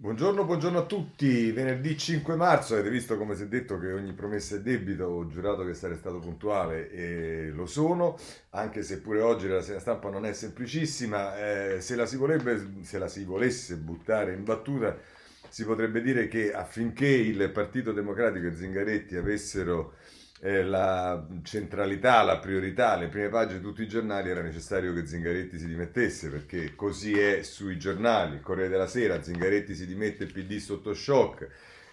Buongiorno, buongiorno a tutti. Venerdì 5 marzo avete visto come si è detto che ogni promessa è debito. Ho giurato che sarei stato puntuale e lo sono, anche se pure oggi la stampa non è semplicissima. Eh, se, la si volebbe, se la si volesse buttare in battuta, si potrebbe dire che affinché il Partito Democratico e Zingaretti avessero eh, la centralità, la priorità, le prime pagine di tutti i giornali era necessario che Zingaretti si dimettesse perché così è sui giornali, Corriere della Sera, Zingaretti si dimette, il PD sotto shock,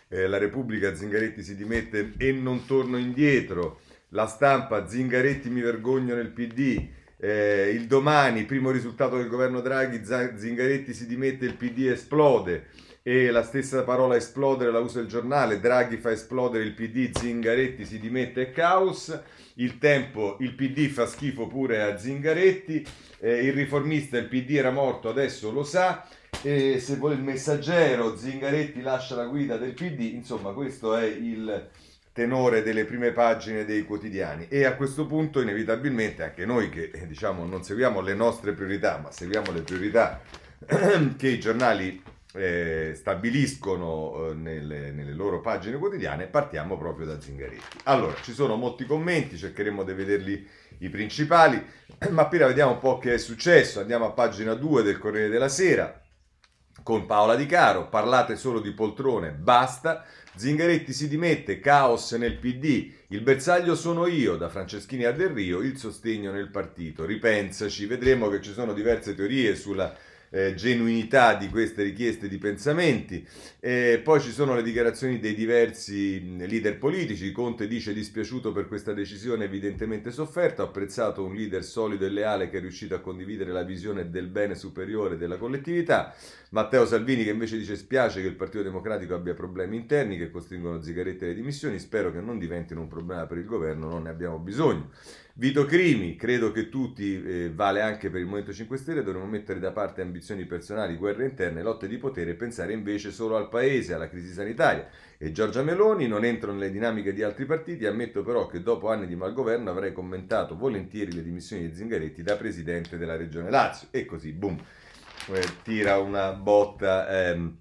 eh, la Repubblica, Zingaretti si dimette e non torno indietro, la stampa, Zingaretti mi vergogno nel PD, eh, il domani, primo risultato del governo Draghi, Zingaretti si dimette, il PD esplode e la stessa parola esplodere la usa il giornale, Draghi fa esplodere il PD, Zingaretti si dimette e caos, il tempo, il PD fa schifo pure a Zingaretti, eh, il riformista, il PD era morto, adesso lo sa, e se vuole il messaggero, Zingaretti lascia la guida del PD, insomma questo è il tenore delle prime pagine dei quotidiani. E a questo punto inevitabilmente anche noi che diciamo non seguiamo le nostre priorità ma seguiamo le priorità che i giornali eh, stabiliscono eh, nelle, nelle, loro pagine quotidiane, partiamo proprio da Zingaretti. Allora, ci sono molti commenti, cercheremo di vederli i principali, ma prima vediamo un po' che è successo. Andiamo a pagina 2 del Corriere della Sera con Paola Di Caro, parlate solo di poltrone, basta. Zingaretti si dimette, caos nel PD, il bersaglio sono io, da Franceschini a Del Rio, il sostegno nel partito. Ripensaci, vedremo che ci sono diverse teorie sulla eh, genuinità di queste richieste di pensamenti. Eh, poi ci sono le dichiarazioni dei diversi leader politici. Conte dice dispiaciuto per questa decisione evidentemente sofferta, ho apprezzato un leader solido e leale che è riuscito a condividere la visione del bene superiore della collettività. Matteo Salvini che invece dice spiace che il Partito Democratico abbia problemi interni che costringono Zigarette alle dimissioni, spero che non diventino un problema per il governo, non ne abbiamo bisogno. Vito Crimi, credo che tutti, eh, vale anche per il Movimento 5 Stelle, dovremmo mettere da parte ambizioni personali, guerre interne, lotte di potere e pensare invece solo al paese, alla crisi sanitaria. E Giorgia Meloni non entro nelle dinamiche di altri partiti, ammetto però che dopo anni di malgoverno avrei commentato volentieri le dimissioni di Zingaretti da presidente della regione Lazio. E così, boom, tira una botta ehm,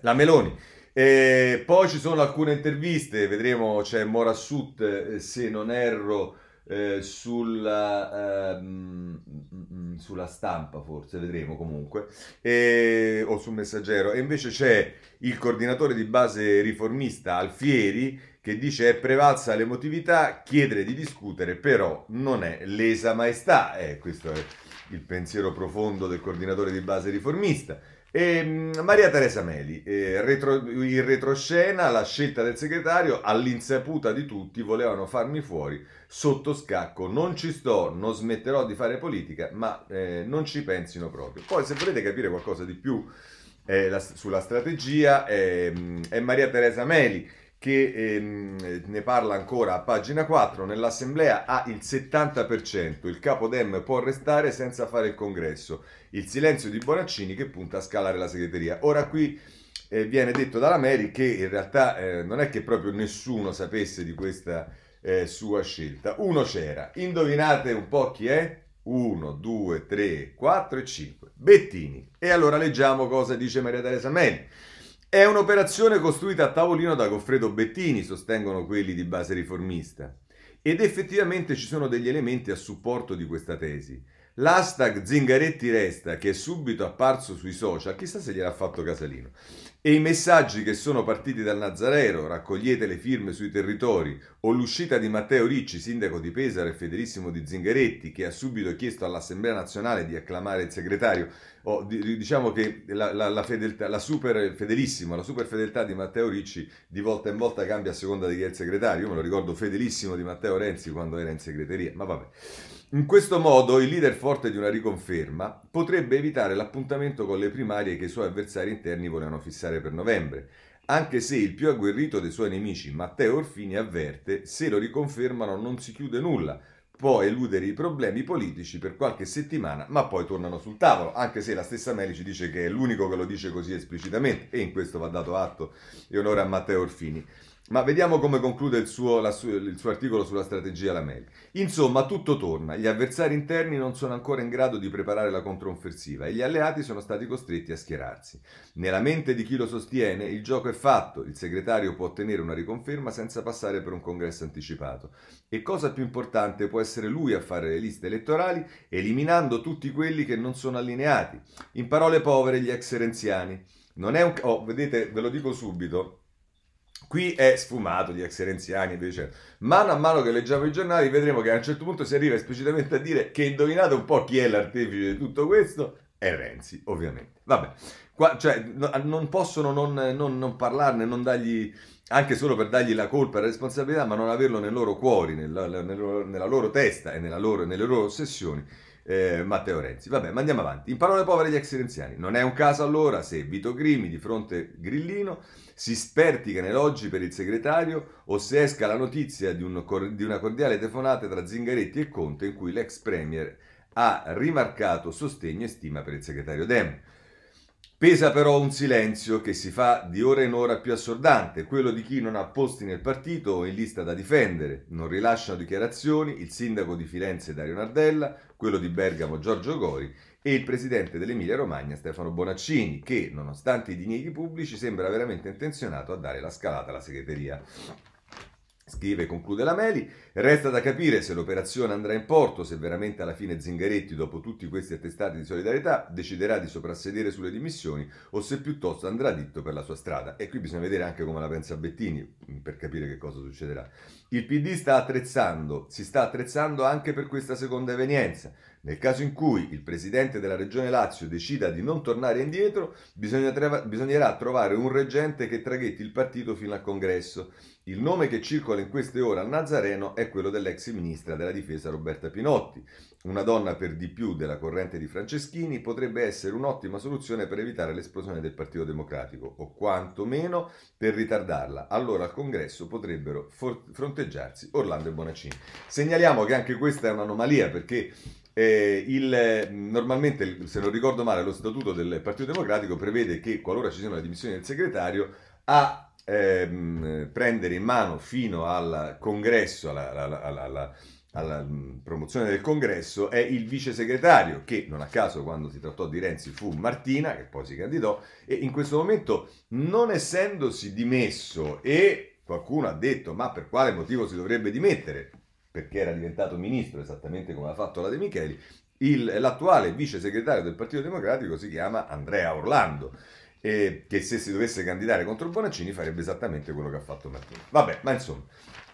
la Meloni. E poi ci sono alcune interviste, vedremo, c'è Morassut, eh, se non erro, eh, sulla, ehm, sulla, stampa, forse vedremo comunque, e, o sul messaggero. E invece c'è il coordinatore di base riformista Alfieri che dice è prevalsa l'emotività, chiedere di discutere però non è lesa maestà. Eh, questo è il pensiero profondo del coordinatore di base riformista. E, ehm, Maria Teresa Meli, eh, retro, in retroscena, la scelta del segretario, all'insaputa di tutti, volevano farmi fuori sotto scacco. Non ci sto, non smetterò di fare politica, ma eh, non ci pensino proprio. Poi, se volete capire qualcosa di più eh, la, sulla strategia, ehm, è Maria Teresa Meli che ehm, ne parla ancora a pagina 4, nell'assemblea ha il 70%, il capo Dem può restare senza fare il congresso, il silenzio di Bonaccini che punta a scalare la segreteria. Ora qui eh, viene detto dalla Mary che in realtà eh, non è che proprio nessuno sapesse di questa eh, sua scelta. Uno c'era, indovinate un po' chi è? 1, 2, 3, 4 e 5. Bettini. E allora leggiamo cosa dice Maria Teresa Meli. È un'operazione costruita a tavolino da Goffredo Bettini, sostengono quelli di base riformista. Ed effettivamente ci sono degli elementi a supporto di questa tesi. L'hashtag Zingaretti resta, che è subito apparso sui social, chissà se gliel'ha fatto Casalino, e i messaggi che sono partiti dal Nazareno, raccogliete le firme sui territori, o l'uscita di Matteo Ricci, sindaco di Pesaro e fedelissimo di Zingaretti, che ha subito chiesto all'Assemblea nazionale di acclamare il segretario, o diciamo che la, la, la, fedeltà, la super fedelissima, la super fedeltà di Matteo Ricci di volta in volta cambia a seconda di chi è il segretario. Io me lo ricordo fedelissimo di Matteo Renzi quando era in segreteria, ma vabbè. In questo modo il leader forte di una riconferma potrebbe evitare l'appuntamento con le primarie che i suoi avversari interni volevano fissare per novembre, anche se il più agguerrito dei suoi nemici, Matteo Orfini, avverte se lo riconfermano non si chiude nulla, può eludere i problemi politici per qualche settimana, ma poi tornano sul tavolo, anche se la stessa Meli ci dice che è l'unico che lo dice così esplicitamente, e in questo va dato atto e onore a Matteo Orfini. Ma vediamo come conclude il suo, su- il suo articolo sulla strategia Lameli. Insomma, tutto torna. Gli avversari interni non sono ancora in grado di preparare la controffensiva e gli alleati sono stati costretti a schierarsi. Nella mente di chi lo sostiene, il gioco è fatto. Il segretario può ottenere una riconferma senza passare per un congresso anticipato. E cosa più importante, può essere lui a fare le liste elettorali, eliminando tutti quelli che non sono allineati. In parole povere, gli ex renziani. Non è un... Oh, vedete, ve lo dico subito Qui è sfumato di ex renziani, invece. Mano a mano che leggiamo i giornali, vedremo che a un certo punto si arriva esplicitamente a dire che indovinate un po' chi è l'artefice di tutto questo? È Renzi, ovviamente. Vabbè, Qua, cioè, no, non possono non, non, non, parlarne, non dargli, anche solo per dargli la colpa e la responsabilità, ma non averlo nei loro cuori, nella, nella, nella loro testa e loro, nelle loro ossessioni eh, Matteo Renzi. Vabbè, ma andiamo avanti. In parole povere gli ex renziani. Non è un caso allora se Vito Grimi di fronte Grillino si spertica in elogi per il segretario o se esca la notizia di, un, di una cordiale telefonata tra Zingaretti e Conte in cui l'ex premier ha rimarcato sostegno e stima per il segretario Dem. Pesa però un silenzio che si fa di ora in ora più assordante, quello di chi non ha posti nel partito o in lista da difendere. Non rilasciano dichiarazioni il sindaco di Firenze Dario Nardella, quello di Bergamo Giorgio Gori e il presidente dell'Emilia Romagna Stefano Bonaccini, che, nonostante i dinieghi pubblici, sembra veramente intenzionato a dare la scalata alla segreteria. Scrive e conclude la Meli, resta da capire se l'operazione andrà in porto, se veramente alla fine Zingaretti, dopo tutti questi attestati di solidarietà, deciderà di soprassedere sulle dimissioni o se piuttosto andrà ditto per la sua strada. E qui bisogna vedere anche come la pensa Bettini mm, per capire che cosa succederà. Il PD sta attrezzando, si sta attrezzando anche per questa seconda evenienza. Nel caso in cui il presidente della regione Lazio decida di non tornare indietro, bisognerà trovare un reggente che traghetti il partito fino al congresso. Il nome che circola in queste ore al Nazareno è quello dell'ex ministra della difesa Roberta Pinotti. Una donna per di più della corrente di Franceschini potrebbe essere un'ottima soluzione per evitare l'esplosione del Partito Democratico, o quantomeno per ritardarla. Allora al congresso potrebbero fronteggiarsi Orlando e Bonaccini. Segnaliamo che anche questa è un'anomalia perché eh, il, normalmente, se non ricordo male, lo statuto del Partito Democratico prevede che qualora ci siano le dimissioni del segretario, a ehm, prendere in mano fino al congresso, alla, alla, alla, alla, promozione del congresso, è il vice segretario, che non a caso quando si trattò di Renzi fu Martina, che poi si candidò, e in questo momento, non essendosi dimesso e qualcuno ha detto ma per quale motivo si dovrebbe dimettere? perché era diventato ministro, esattamente come ha fatto la De Micheli, il, l'attuale vice segretario del Partito Democratico si chiama Andrea Orlando, eh, che se si dovesse candidare contro Bonaccini farebbe esattamente quello che ha fatto Martino. Vabbè, ma insomma,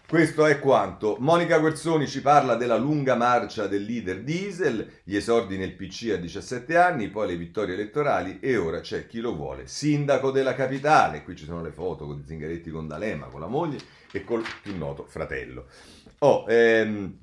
questo è quanto. Monica Guerzoni ci parla della lunga marcia del leader diesel, gli esordi nel PC a 17 anni, poi le vittorie elettorali e ora c'è chi lo vuole. Sindaco della capitale, qui ci sono le foto con Zingaretti con D'Alema, con la moglie e col più noto fratello. Oh, ehm,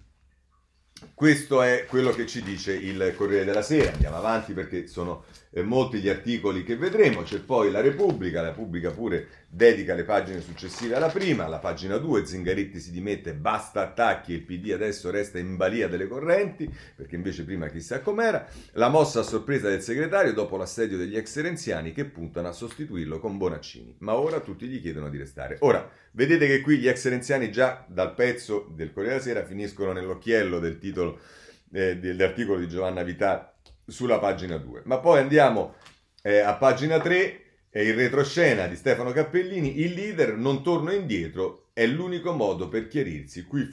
questo è quello che ci dice il Corriere della Sera. Andiamo avanti perché sono eh, molti gli articoli che vedremo. C'è poi la Repubblica, la Repubblica pure dedica le pagine successive alla prima. La pagina 2, Zingaretti si dimette, basta attacchi, il PD adesso resta in balia delle correnti, perché invece prima chissà com'era. La mossa a sorpresa del segretario dopo l'assedio degli ex renziani che puntano a sostituirlo con Bonaccini. Ma ora tutti gli chiedono di restare. Ora, vedete che qui gli ex renziani già dal pezzo del Corriere della Sera finiscono nell'occhiello del titolo eh, dell'articolo di Giovanna Vità sulla pagina 2. Ma poi andiamo eh, a pagina 3, è il retroscena di Stefano Cappellini, il leader non torna indietro, è l'unico modo per chiarirsi, qui,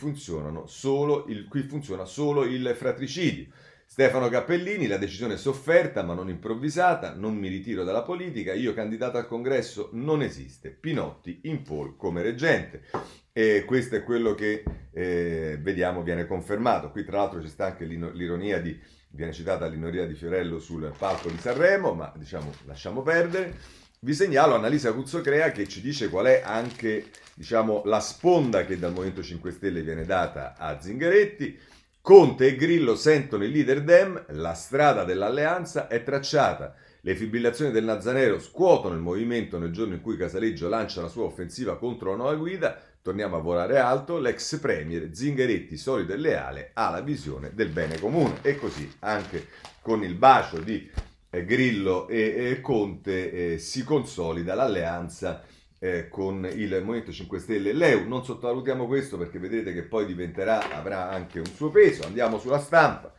solo il, qui funziona solo il fratricidio. Stefano Cappellini, la decisione è sofferta ma non improvvisata, non mi ritiro dalla politica, io candidato al congresso non esiste, Pinotti in pole come reggente. E questo è quello che eh, vediamo viene confermato. Qui tra l'altro ci sta anche l'ironia di viene citata l'innoria di Fiorello sul palco di Sanremo, ma diciamo lasciamo perdere. Vi segnalo Annalisa Cuzzocrea che ci dice qual è anche diciamo, la sponda che dal Movimento 5 Stelle viene data a Zingaretti. Conte e Grillo sentono il leader Dem, la strada dell'alleanza è tracciata. Le fibrillazioni del Nazareno scuotono il movimento nel giorno in cui Casaleggio lancia la sua offensiva contro la nuova guida. Torniamo a volare alto, l'ex premier Zingaretti, solido e leale, ha la visione del bene comune. E così anche con il bacio di eh, Grillo e, e Conte eh, si consolida l'alleanza eh, con il Movimento 5 Stelle e l'EU. Non sottovalutiamo questo perché vedrete che poi diventerà, avrà anche un suo peso. Andiamo sulla stampa.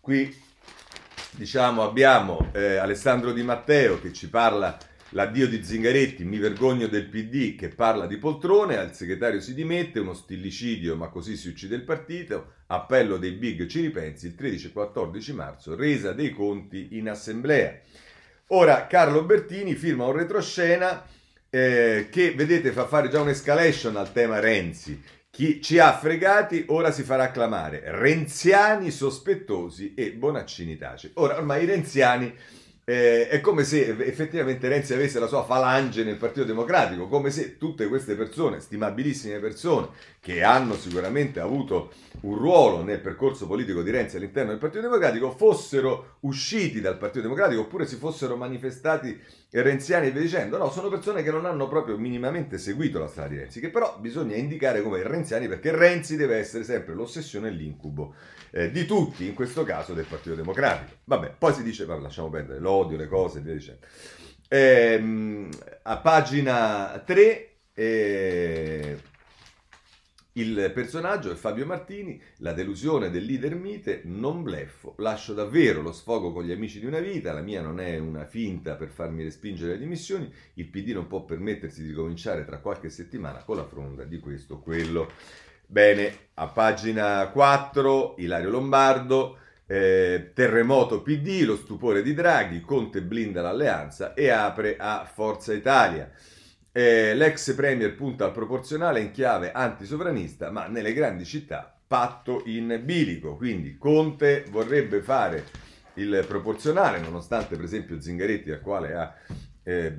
Qui diciamo abbiamo eh, Alessandro Di Matteo che ci parla l'addio di Zingaretti, mi vergogno del PD che parla di poltrone, al segretario si dimette, uno stillicidio ma così si uccide il partito, appello dei big ci ripensi il 13 e 14 marzo, resa dei conti in assemblea. Ora Carlo Bertini firma un retroscena eh, che vedete fa fare già un'escalation al tema Renzi. Chi ci ha fregati ora si farà acclamare renziani sospettosi e Bonaccini tace. Ora ormai i renziani eh, è come se effettivamente Renzi avesse la sua falange nel Partito Democratico, come se tutte queste persone, stimabilissime persone, che hanno sicuramente avuto un ruolo nel percorso politico di Renzi all'interno del Partito Democratico, fossero usciti dal Partito Democratico oppure si fossero manifestati renziani e via dicendo. No, sono persone che non hanno proprio minimamente seguito la strada di Renzi, che però bisogna indicare come renziani perché Renzi deve essere sempre l'ossessione e l'incubo eh, di tutti, in questo caso del Partito Democratico. Vabbè, poi si dice, ma lasciamo perdere l'odio, le cose e via dicendo. Eh, a pagina 3 eh, il personaggio è Fabio Martini, la delusione del leader mite, non bleffo, lascio davvero lo sfogo con gli amici di una vita, la mia non è una finta per farmi respingere le dimissioni, il PD non può permettersi di cominciare tra qualche settimana con la fronda di questo quello. Bene, a pagina 4, Ilario Lombardo, eh, terremoto PD, lo stupore di Draghi, Conte blinda l'alleanza e apre a Forza Italia. Eh, l'ex premier punta al proporzionale in chiave antisovranista, ma nelle grandi città patto in bilico. Quindi Conte vorrebbe fare il proporzionale, nonostante per esempio Zingaretti, al quale ha eh,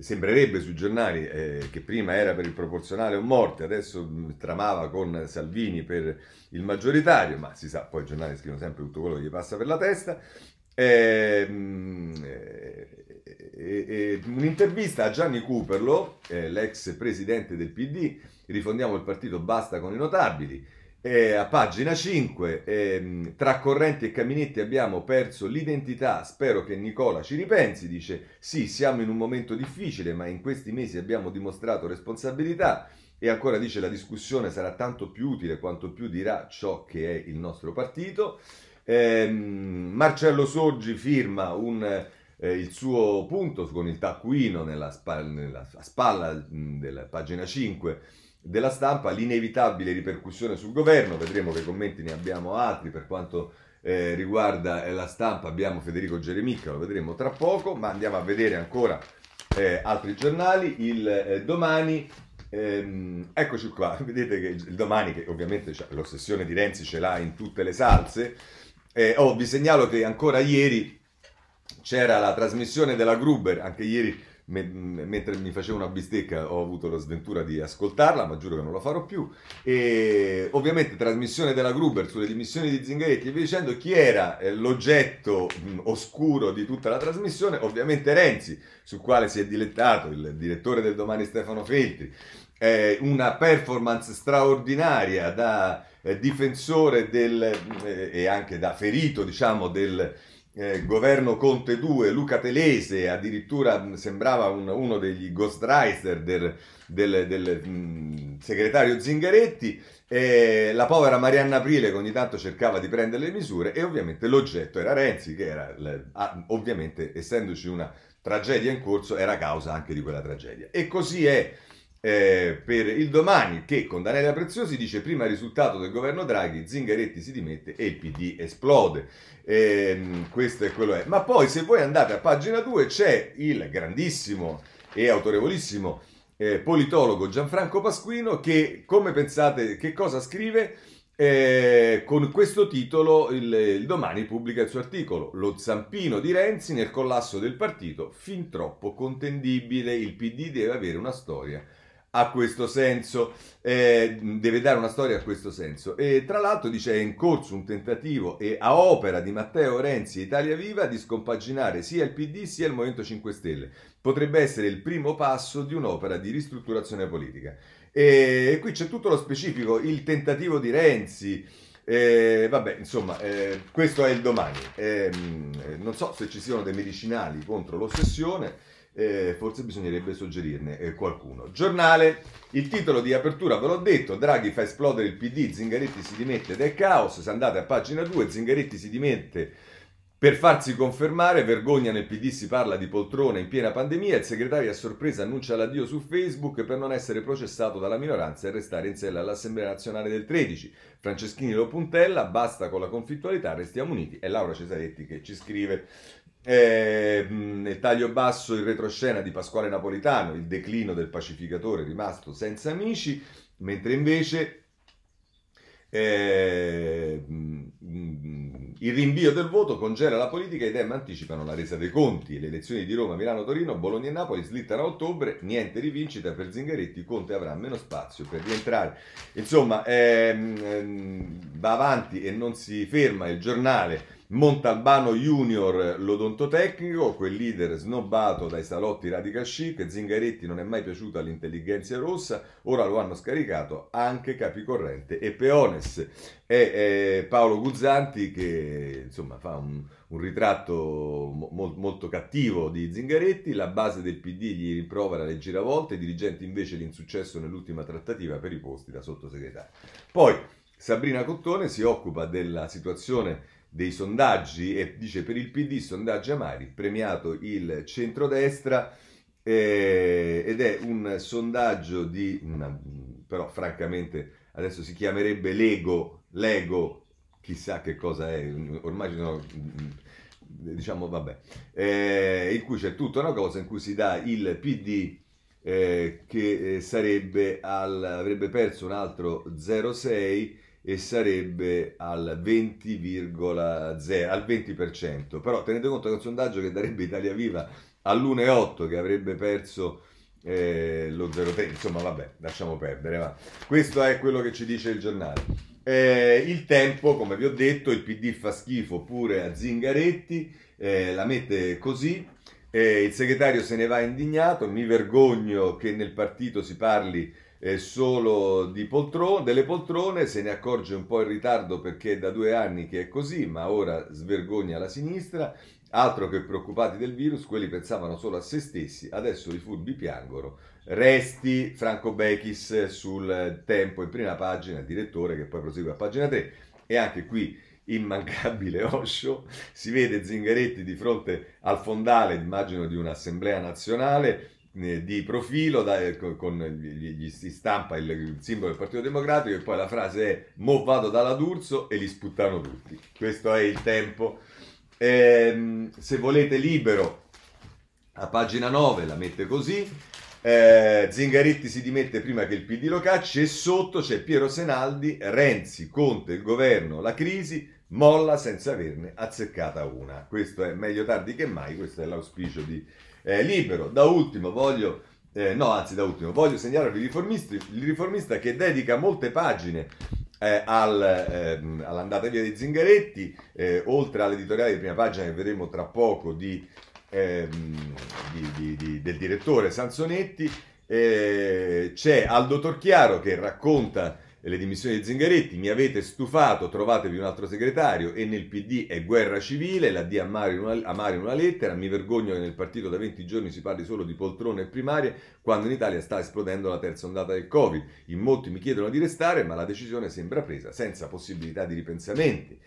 sembrerebbe sui giornali eh, che prima era per il proporzionale o morte, adesso mh, tramava con Salvini per il maggioritario, ma si sa, poi i giornali scrivono sempre tutto quello che gli passa per la testa. Ehm, eh, un'intervista a Gianni Cooperlo, eh, l'ex presidente del PD, rifondiamo il partito, basta con i notabili, eh, a pagina 5, ehm, tra correnti e caminetti abbiamo perso l'identità, spero che Nicola ci ripensi, dice sì, siamo in un momento difficile, ma in questi mesi abbiamo dimostrato responsabilità. E ancora dice la discussione sarà tanto più utile quanto più dirà ciò che è il nostro partito. Eh, Marcello Sorgi firma un, eh, il suo punto con il taccuino nella, spalla, nella spalla della pagina 5 della stampa, l'inevitabile ripercussione sul governo, vedremo che commenti ne abbiamo altri per quanto eh, riguarda eh, la stampa, abbiamo Federico Geremicca, lo vedremo tra poco, ma andiamo a vedere ancora eh, altri giornali, il eh, domani, ehm, eccoci qua, vedete che il domani, che ovviamente l'ossessione di Renzi ce l'ha in tutte le salse, eh, oh, vi segnalo che ancora ieri c'era la trasmissione della Gruber, anche ieri mentre mi facevo una bistecca ho avuto la sventura di ascoltarla, ma giuro che non lo farò più. E ovviamente trasmissione della Gruber sulle dimissioni di Zingaretti e via dicendo chi era eh, l'oggetto mh, oscuro di tutta la trasmissione, ovviamente Renzi, sul quale si è dilettato il direttore del domani Stefano Feltri. Eh, una performance straordinaria da eh, difensore del, eh, e anche da ferito, diciamo, del eh, governo Conte 2, Luca Telese, addirittura sembrava un, uno degli ghostwriter del, del, del mh, segretario Zingaretti, eh, la povera Marianna Aprile che ogni tanto cercava di prendere le misure e ovviamente l'oggetto era Renzi che era, ah, ovviamente essendoci una tragedia in corso, era causa anche di quella tragedia. E così è eh, per il domani che con Daniela Preziosi dice prima risultato del governo Draghi, Zingaretti si dimette e il PD esplode. Eh, questo è quello è. Ma poi se voi andate a pagina 2 c'è il grandissimo e autorevolissimo eh, politologo Gianfranco Pasquino che come pensate che cosa scrive? Eh, con questo titolo il, il, domani pubblica il suo articolo Lo zampino di Renzi nel collasso del partito fin troppo contendibile il PD deve avere una storia a questo senso, eh, deve dare una storia a questo senso. E tra l'altro dice è in corso un tentativo e a opera di Matteo Renzi Italia Viva di scompaginare sia il PD sia il Movimento 5 Stelle. Potrebbe essere il primo passo di un'opera di ristrutturazione politica. E, qui c'è tutto lo specifico, il tentativo di Renzi. Eh, vabbè, insomma, eh, questo è il domani. Eh, non so se ci siano dei medicinali contro l'ossessione. Eh, forse bisognerebbe suggerirne eh, qualcuno. Giornale, il titolo di apertura ve l'ho detto, Draghi fa esplodere il PD, Zingaretti si dimette è caos, se andate a pagina 2, Zingaretti si dimette per farsi confermare, vergogna nel PD si parla di poltrone in piena pandemia, il segretario a sorpresa annuncia l'addio su Facebook per non essere processato dalla minoranza e restare in sella all'Assemblea nazionale del 13. Franceschini lo puntella, basta con la conflittualità, restiamo uniti. È Laura Cesaretti che ci scrive. Eh, nel taglio basso il retroscena di Pasquale Napolitano, il declino del pacificatore rimasto senza amici, mentre invece eh, il rinvio del voto congela la politica e i dem anticipano la resa dei conti. Le elezioni di Roma, Milano, Torino, Bologna e Napoli slittano a ottobre, niente rivincita per Zingaretti, Conte avrà meno spazio per rientrare. Insomma, ehm, ehm, va avanti e non si ferma il giornale Montalbano Junior, l'odontotecnico, quel leader snobbato dai salotti radical chic, Zingaretti non è mai piaciuto all'intelligenza rossa, ora lo hanno scaricato anche Capicorrente e Peones. È, Paolo Guzzanti che insomma fa un, un ritratto mo- molto cattivo di Zingaretti, la base del PD gli rimprovera le giravolte, i dirigenti invece l'insuccesso nell'ultima trattativa per i posti da sottosegretario. Poi Sabrina Cottone si occupa della situazione dei sondaggi e dice per il PD sondaggi amari, premiato il centrodestra eh, ed è un sondaggio di, una, però francamente adesso si chiamerebbe Lego, Lego, chissà che cosa è, ormai no, diciamo vabbè, eh, in cui c'è tutta una cosa in cui si dà il PD eh, che eh, sarebbe al, avrebbe perso un altro 0,6 e sarebbe al 20,0 al 20%. Però tenete conto che è un sondaggio che darebbe Italia Viva all'1,8 che avrebbe perso eh, lo 0,3. Insomma, vabbè, lasciamo perdere. Va. Questo è quello che ci dice il giornale. Eh, il tempo, come vi ho detto, il PD fa schifo pure a Zingaretti, eh, la mette così. Eh, il segretario se ne va indignato. Mi vergogno che nel partito si parli eh, solo di poltrone, delle poltrone, se ne accorge un po' in ritardo perché è da due anni che è così, ma ora svergogna la sinistra. Altro che preoccupati del virus, quelli pensavano solo a se stessi, adesso i furbi piangono. Resti Franco Bechis sul tempo in prima pagina, il direttore che poi prosegue a pagina 3 e anche qui immancabile Osho, si vede Zingaretti di fronte al fondale, immagino di un'assemblea nazionale, di profilo da, eh, con, gli, gli, si stampa il, il, simbolo del Partito Democratico e poi la frase è mo vado dalla D'Urso e li sputtano tutti. Questo è il tempo. Ehm, se volete libero a pagina 9 la mette così. Eh, Zingaretti si dimette prima che il PD lo cacci e sotto c'è Piero Senaldi Renzi, Conte, il governo, la crisi molla senza averne azzeccata una. Questo è meglio tardi che mai questo è l'auspicio di eh, libero. Da ultimo voglio, eh, no anzi da ultimo, voglio segnalarvi il riformista, che dedica molte pagine eh, al, ehm, all'andata via di Zingaretti, eh, oltre all'editoriale di prima pagina che vedremo tra poco di, ehm, di, di, del direttore Sansonetti, eh, c'è Aldo Torchiaro che racconta le dimissioni di Zingaretti, mi avete stufato, trovatevi un altro segretario e nel PD è guerra civile, la D amare in una, una lettera, mi vergogno che nel partito da 20 giorni si parli solo di poltrone e primarie, quando in Italia sta esplodendo la terza ondata del Covid. In molti mi chiedono di restare, ma la decisione sembra presa senza possibilità di ripensamenti.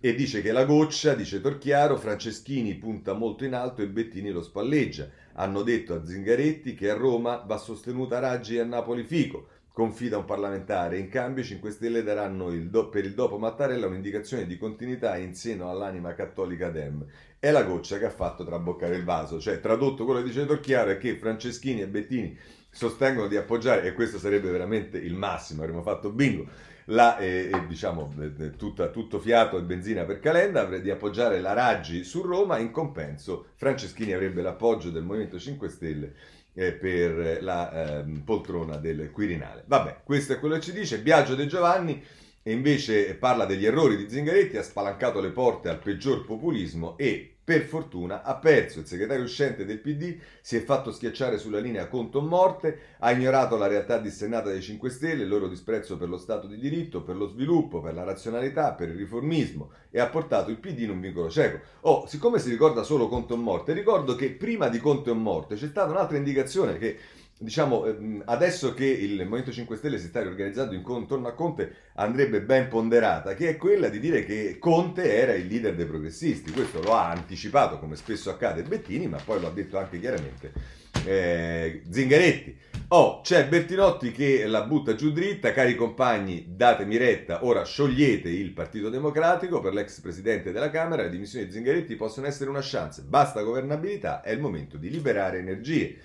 E dice che la goccia, dice Torchiaro, Franceschini punta molto in alto e Bettini lo spalleggia. Hanno detto a Zingaretti che a Roma va sostenuta Raggi e a Napoli Fico confida un parlamentare. In cambio i 5 Stelle daranno il do, per il dopo Mattarella un'indicazione di continuità in seno all'anima cattolica Dem. È la goccia che ha fatto traboccare il vaso. Cioè, tradotto quello che dice Torchiaro è che Franceschini e Bettini sostengono di appoggiare, e questo sarebbe veramente il massimo, avremmo fatto bingo, la, eh, eh, diciamo, eh, tutta, tutto fiato e benzina per Calenda, di appoggiare la Raggi su Roma, in compenso Franceschini avrebbe l'appoggio del Movimento 5 Stelle eh, per la eh, poltrona del Quirinale. Vabbè, questo è quello che ci dice. Biagio De Giovanni e invece parla degli errori di Zingaretti, ha spalancato le porte al peggior populismo e Per fortuna ha perso. Il segretario uscente del PD si è fatto schiacciare sulla linea conto morte, ha ignorato la realtà dissennata dei 5 Stelle, il loro disprezzo per lo Stato di diritto, per lo sviluppo, per la razionalità, per il riformismo e ha portato il PD in un vincolo cieco. Oh, siccome si ricorda solo conto morte, ricordo che prima di conto morte c'è stata un'altra indicazione che diciamo, ehm, adesso che il Movimento 5 Stelle si sta riorganizzando intorno a Conte, andrebbe ben ponderata, che è quella di dire che Conte era il leader dei progressisti. Questo lo ha anticipato, come spesso accade, Bettini, ma poi lo ha detto anche chiaramente eh, Zingaretti. Oh, c'è Bertinotti che la butta giù dritta, cari compagni, datemi retta, ora sciogliete il Partito Democratico per l'ex presidente della Camera, le dimissioni di Zingaretti possono essere una chance, basta governabilità, è il momento di liberare energie.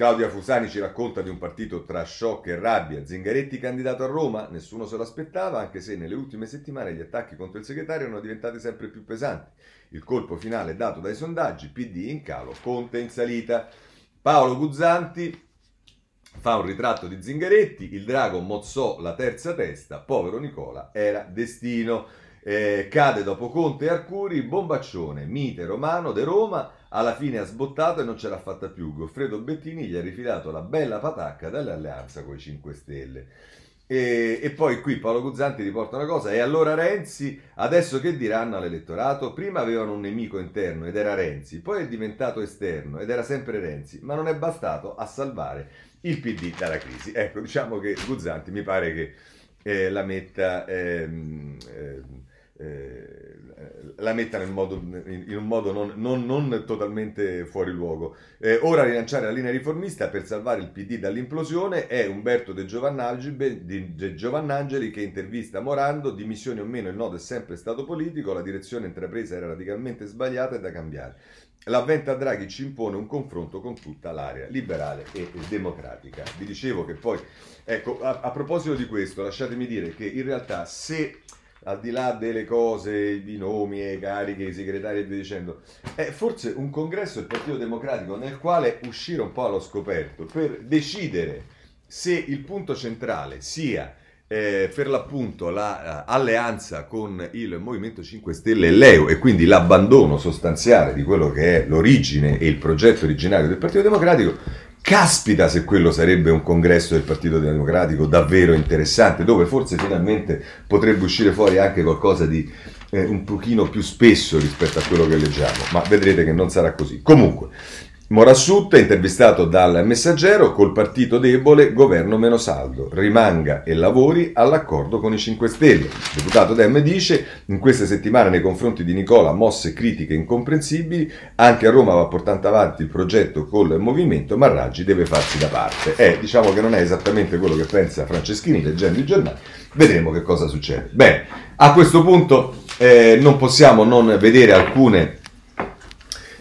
Claudia Fusani ci racconta di un partito tra shock e rabbia. Zingaretti candidato a Roma? Nessuno se lo aspettava, anche se nelle ultime settimane gli attacchi contro il segretario erano diventati sempre più pesanti. Il colpo finale dato dai sondaggi, PD in calo, Conte in salita. Paolo Guzzanti fa un ritratto di Zingaretti, il drago mozzò la terza testa, povero Nicola, era destino. Eh, cade dopo Conte e Arcuri, bombaccione, mite romano de Roma, alla fine ha sbottato e non ce l'ha fatta più. Goffredo Bettini gli ha rifilato la bella patacca dall'alleanza con i 5 Stelle. E, e, poi qui Paolo Guzzanti riporta una cosa, e allora Renzi, adesso che diranno all'elettorato? Prima avevano un nemico interno ed era Renzi, poi è diventato esterno ed era sempre Renzi, ma non è bastato a salvare il PD dalla crisi. Ecco, diciamo che Guzzanti mi pare che eh, la metta... Ehm, eh, eh, la metta modo, in, un modo non, non, non totalmente fuori luogo. Eh, ora rilanciare la linea riformista per salvare il PD dall'implosione è Umberto De Giovannangeli, De Giovannangeli che intervista Morando, dimissioni o meno il nodo è sempre stato politico, la direzione intrapresa era radicalmente sbagliata e da cambiare. L'avvento a Draghi ci impone un confronto con tutta l'area liberale e democratica. Vi dicevo che poi, ecco, a, a proposito di questo, lasciatemi dire che in realtà se al di là delle cose, i nomi, le cariche, i segretari e via dicendo, è forse un congresso del Partito Democratico nel quale uscire un po' allo scoperto per decidere se il punto centrale sia eh, per l'appunto l'alleanza la, uh, con il Movimento 5 Stelle e l'EU e quindi l'abbandono sostanziale di quello che è l'origine e il progetto originario del Partito Democratico Caspita se quello sarebbe un congresso del Partito Democratico davvero interessante, dove forse finalmente potrebbe uscire fuori anche qualcosa di eh, un pochino più spesso rispetto a quello che leggiamo, ma vedrete che non sarà così. Comunque, Morassut, intervistato dal Messaggero, col partito debole, governo meno saldo, rimanga e lavori all'accordo con i 5 Stelle. Il deputato Dem dice, in queste settimane nei confronti di Nicola mosse critiche incomprensibili, anche a Roma va portando avanti il progetto col movimento, ma Raggi deve farsi da parte. Eh, diciamo che non è esattamente quello che pensa Franceschini leggendo i giornali, vedremo che cosa succede. Bene, a questo punto eh, non possiamo non vedere alcune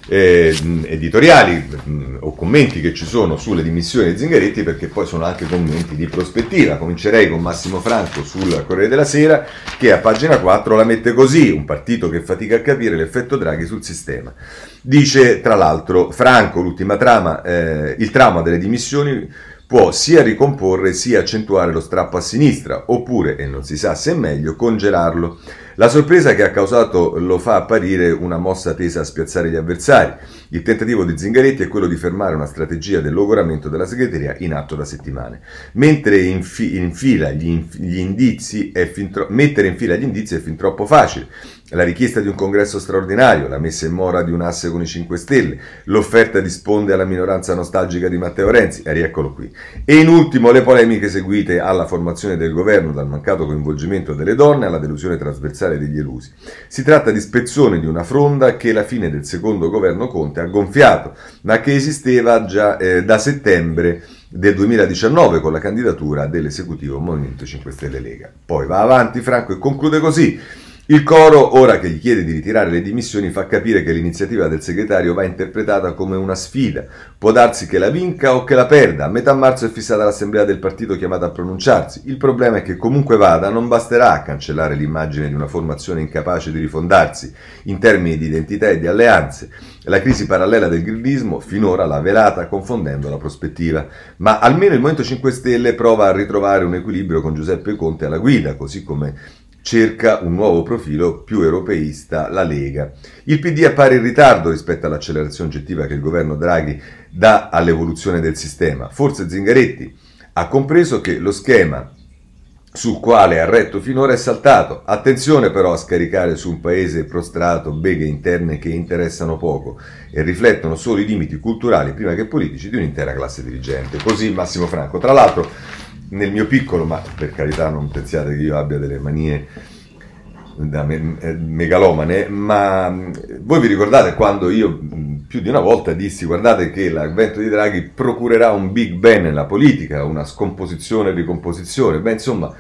eh, editoriali mh, o commenti che ci sono sulle dimissioni di Zingaretti perché poi sono anche commenti di prospettiva. Comincerei con Massimo Franco sul Corriere della Sera che a pagina 4 la mette così, un partito che fatica a capire l'effetto Draghi sul sistema. Dice tra l'altro Franco, l'ultima trama, eh, il trauma delle dimissioni può sia ricomporre sia accentuare lo strappo a sinistra, oppure, e non si sa se è meglio, congelarlo. La sorpresa che ha causato lo fa apparire una mossa tesa a spiazzare gli avversari. Il tentativo di Zingaretti è quello di fermare una strategia del logoramento della segreteria in atto da settimane. Mentre infi- infila gli, inf- gli indizi è fin tro- mettere in fila gli indizi è fin troppo facile la richiesta di un congresso straordinario, la messa in mora di un asse con i 5 Stelle, l'offerta risponde alla minoranza nostalgica di Matteo Renzi, e rieccolo qui. E in ultimo le polemiche seguite alla formazione del governo dal mancato coinvolgimento delle donne alla delusione trasversale degli elusi. Si tratta di spezzone di una fronda che la fine del secondo governo Conte ha gonfiato, ma che esisteva già eh, da settembre del 2019 con la candidatura dell'esecutivo Movimento 5 Stelle Lega. Poi va avanti Franco e conclude così. Il coro, ora che gli chiede di ritirare le dimissioni, fa capire che l'iniziativa del segretario va interpretata come una sfida. Può darsi che la vinca o che la perda. A metà marzo è fissata l'assemblea del partito chiamata a pronunciarsi. Il problema è che comunque vada, non basterà a cancellare l'immagine di una formazione incapace di rifondarsi in termini di identità e di alleanze. La crisi parallela del grillismo finora l'ha velata confondendo la prospettiva. Ma almeno il Movimento 5 Stelle prova a ritrovare un equilibrio con Giuseppe Conte alla guida, così come cerca un nuovo profilo più europeista, la Lega. Il PD appare in ritardo rispetto all'accelerazione oggettiva che il governo Draghi dà all'evoluzione del sistema. Forse Zingaretti ha compreso che lo schema sul quale ha retto finora è saltato. Attenzione però a scaricare su un paese prostrato beghe interne che interessano poco e riflettono solo i limiti culturali, prima che politici, di un'intera classe dirigente. Così Massimo Franco. Tra l'altro, nel mio piccolo, ma per carità non pensiate che io abbia delle manie da me, eh, megalomane, ma voi vi ricordate quando io più di una volta dissi guardate che l'avvento di Draghi procurerà un big bang nella politica, una scomposizione e ricomposizione, beh insomma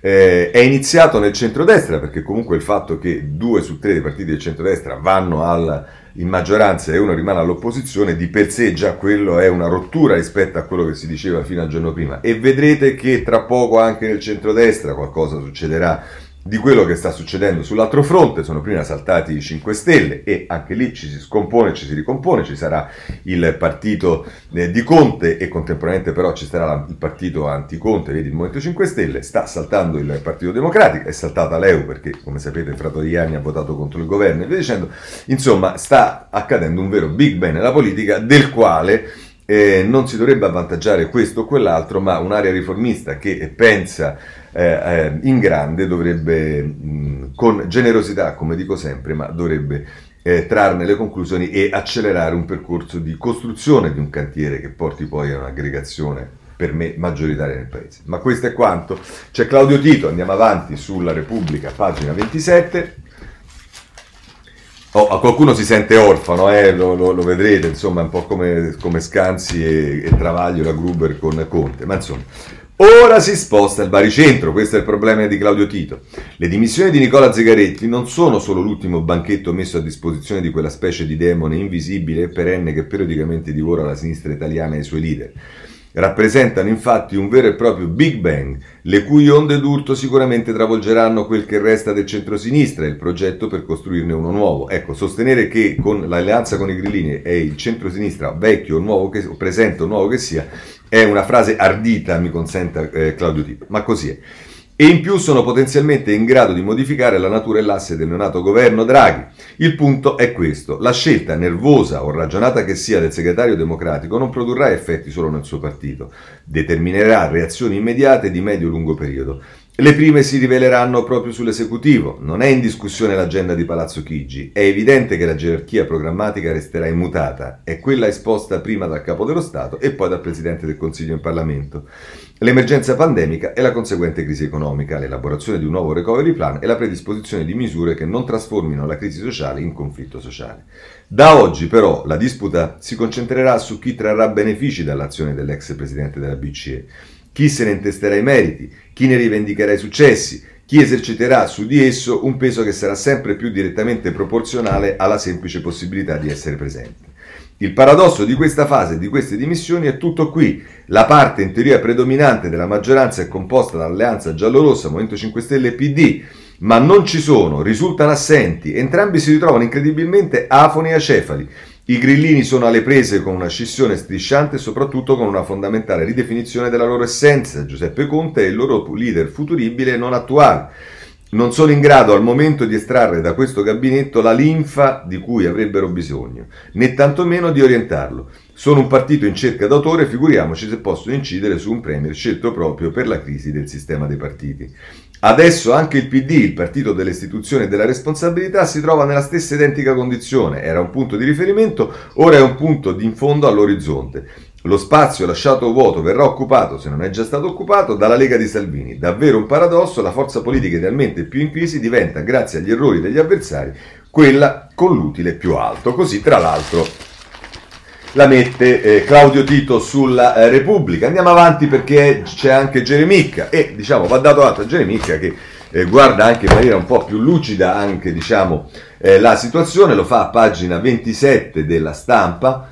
eh, è iniziato nel centrodestra perché comunque il fatto che due su tre dei partiti del centrodestra vanno al, in maggioranza e uno rimane all'opposizione, di per sé già quello è una rottura rispetto a quello che si diceva fino al giorno prima. E vedrete che tra poco anche nel centrodestra qualcosa succederà di quello che sta succedendo sull'altro fronte, sono prima saltati i 5 Stelle e anche lì ci si scompone, ci si ricompone, ci sarà il partito eh, di Conte e contemporaneamente però ci sarà il partito anti-Conte, vedi il Movimento 5 Stelle, sta saltando il Partito Democratico, è saltata l'EU perché come sapete Fratoriani ha votato contro il governo e via dicendo, insomma sta accadendo un vero big bang nella politica del quale eh, non si dovrebbe avvantaggiare questo o quell'altro, ma un'area riformista che pensa eh, eh, in grande dovrebbe, mh, con generosità, come dico sempre, ma dovrebbe eh, trarne le conclusioni e accelerare un percorso di costruzione di un cantiere che porti poi a un'aggregazione per me maggioritaria nel paese. Ma questo è quanto. C'è Claudio Tito, andiamo avanti sulla Repubblica, pagina 27. Oh, a qualcuno si sente orfano, eh, lo, lo, lo, vedrete, insomma, un po' come, come Scanzi e, e Travaglio, la Gruber con Conte, ma insomma, Ora si sposta il baricentro, questo è il problema di Claudio Tito. Le dimissioni di Nicola Zegaretti non sono solo l'ultimo banchetto messo a disposizione di quella specie di demone invisibile e perenne che periodicamente divora la sinistra italiana e i suoi leader. Rappresentano infatti un vero e proprio Big Bang, le cui onde d'urto sicuramente travolgeranno quel che resta del centro-sinistra e il progetto per costruirne uno nuovo. Ecco, sostenere che con l'alleanza con i grillini è il centro-sinistra vecchio o nuovo che, presente o nuovo che sia, è una frase ardita, mi consente eh, Claudio Tipo, ma così è. E in più sono potenzialmente in grado di modificare la natura e l'asse del neonato governo Draghi. Il punto è questo: la scelta nervosa o ragionata che sia del segretario democratico non produrrà effetti solo nel suo partito, determinerà reazioni immediate di medio-lungo periodo. Le prime si riveleranno proprio sull'esecutivo. Non è in discussione l'agenda di Palazzo Chigi. È evidente che la gerarchia programmatica resterà immutata. È quella esposta prima dal Capo dello Stato e poi dal Presidente del Consiglio in Parlamento. L'emergenza pandemica e la conseguente crisi economica, l'elaborazione di un nuovo recovery plan e la predisposizione di misure che non trasformino la crisi sociale in conflitto sociale. Da oggi però la disputa si concentrerà su chi trarrà benefici dall'azione dell'ex Presidente della BCE chi se ne intesterà i meriti, chi ne rivendicherà i successi, chi eserciterà su di esso un peso che sarà sempre più direttamente proporzionale alla semplice possibilità di essere presente. Il paradosso di questa fase e di queste dimissioni è tutto qui. La parte in teoria predominante della maggioranza è composta dall'alleanza giallorossa, Movimento 5 Stelle e PD, ma non ci sono, risultano assenti, entrambi si ritrovano incredibilmente afoni e acefali. I grillini sono alle prese con una scissione strisciante e soprattutto con una fondamentale ridefinizione della loro essenza. Giuseppe Conte è il loro leader futuribile e non attuale. Non sono in grado al momento di estrarre da questo gabinetto la linfa di cui avrebbero bisogno, né tantomeno di orientarlo. Sono un partito in cerca d'autore, figuriamoci se possono incidere su un premier scelto proprio per la crisi del sistema dei partiti. Adesso anche il PD, il partito delle istituzioni e della responsabilità, si trova nella stessa identica condizione. Era un punto di riferimento, ora è un punto di in fondo all'orizzonte. Lo spazio lasciato vuoto verrà occupato, se non è già stato occupato, dalla Lega di Salvini. Davvero un paradosso, la forza politica idealmente più in crisi diventa, grazie agli errori degli avversari, quella con l'utile più alto. Così, tra l'altro, la mette eh, Claudio Tito sulla eh, Repubblica. Andiamo avanti perché c'è anche Geremicca e diciamo va dato atto a Geremicca che eh, guarda anche in maniera un po' più lucida anche diciamo eh, la situazione, lo fa a pagina 27 della stampa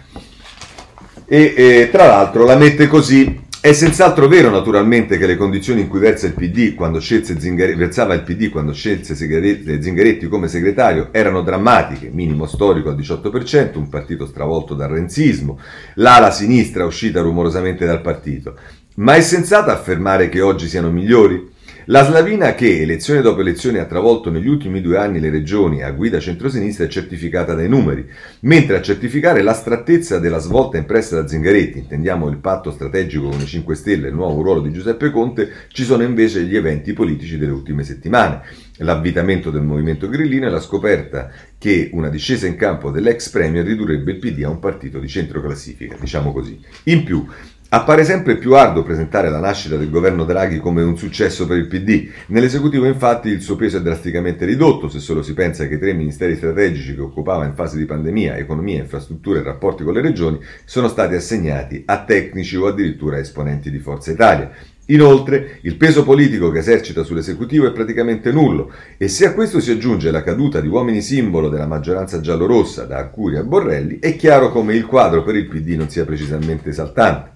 e eh, tra l'altro la mette così è senz'altro vero, naturalmente, che le condizioni in cui versa il PD quando Zingare- versava il PD quando scelse Zingaretti come segretario erano drammatiche, minimo storico al 18%, un partito stravolto dal renzismo, l'ala sinistra uscita rumorosamente dal partito. Ma è sensato affermare che oggi siano migliori? La slavina che elezione dopo elezione ha travolto negli ultimi due anni le regioni a guida centrosinistra è certificata dai numeri, mentre a certificare l'astrattezza della svolta impressa da Zingaretti, intendiamo il patto strategico con i 5 Stelle e il nuovo ruolo di Giuseppe Conte, ci sono invece gli eventi politici delle ultime settimane l'avvitamento del movimento grillino e la scoperta che una discesa in campo dell'ex premier ridurrebbe il PD a un partito di centro classifica, diciamo così. In più, Appare sempre più arduo presentare la nascita del governo Draghi come un successo per il PD. Nell'esecutivo infatti il suo peso è drasticamente ridotto se solo si pensa che i tre ministeri strategici che occupava in fase di pandemia, economia, infrastrutture e rapporti con le regioni, sono stati assegnati a tecnici o addirittura esponenti di Forza Italia. Inoltre, il peso politico che esercita sull'esecutivo è praticamente nullo e se a questo si aggiunge la caduta di uomini simbolo della maggioranza giallorossa, da Arcuri a Borrelli, è chiaro come il quadro per il PD non sia precisamente esaltante.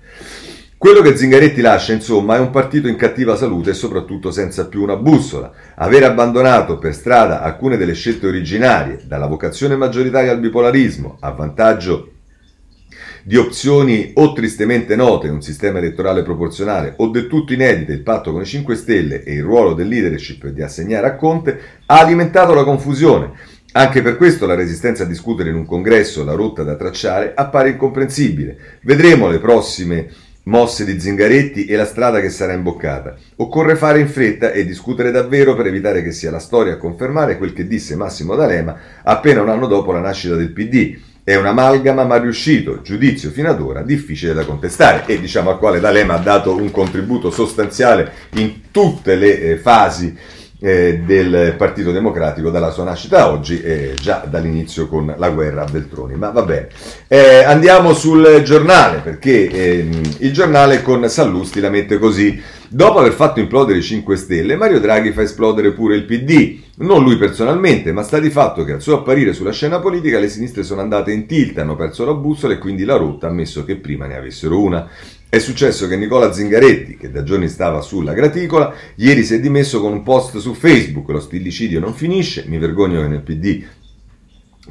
Quello che Zingaretti lascia, insomma, è un partito in cattiva salute e soprattutto senza più una bussola. Aver abbandonato per strada alcune delle scelte originarie, dalla vocazione maggioritaria al bipolarismo, a vantaggio di opzioni o tristemente note, un sistema elettorale proporzionale, o del tutto inedite il patto con i 5 Stelle e il ruolo del leadership di assegnare a Conte, ha alimentato la confusione. Anche per questo la resistenza a discutere in un congresso la rotta da tracciare appare incomprensibile. Vedremo le prossime mosse di Zingaretti e la strada che sarà imboccata. Occorre fare in fretta e discutere davvero per evitare che sia la storia a confermare quel che disse Massimo D'Alema appena un anno dopo la nascita del PD. È un'amalgama ma riuscito, giudizio fino ad ora difficile da contestare e diciamo al quale D'Alema ha dato un contributo sostanziale in tutte le eh, fasi eh, del Partito Democratico dalla sua nascita a oggi e già dall'inizio con la guerra a Beltroni. Ma va bene. Eh, andiamo sul giornale perché ehm, il giornale con Sallusti la mette così. Dopo aver fatto implodere i 5 Stelle, Mario Draghi fa esplodere pure il PD. Non lui personalmente, ma sta di fatto che al suo apparire sulla scena politica le sinistre sono andate in tilt, hanno perso la bussola e quindi la rotta, ammesso che prima ne avessero una. È successo che Nicola Zingaretti, che da giorni stava sulla graticola, ieri si è dimesso con un post su Facebook, lo stillicidio non finisce, mi vergogno che nel PD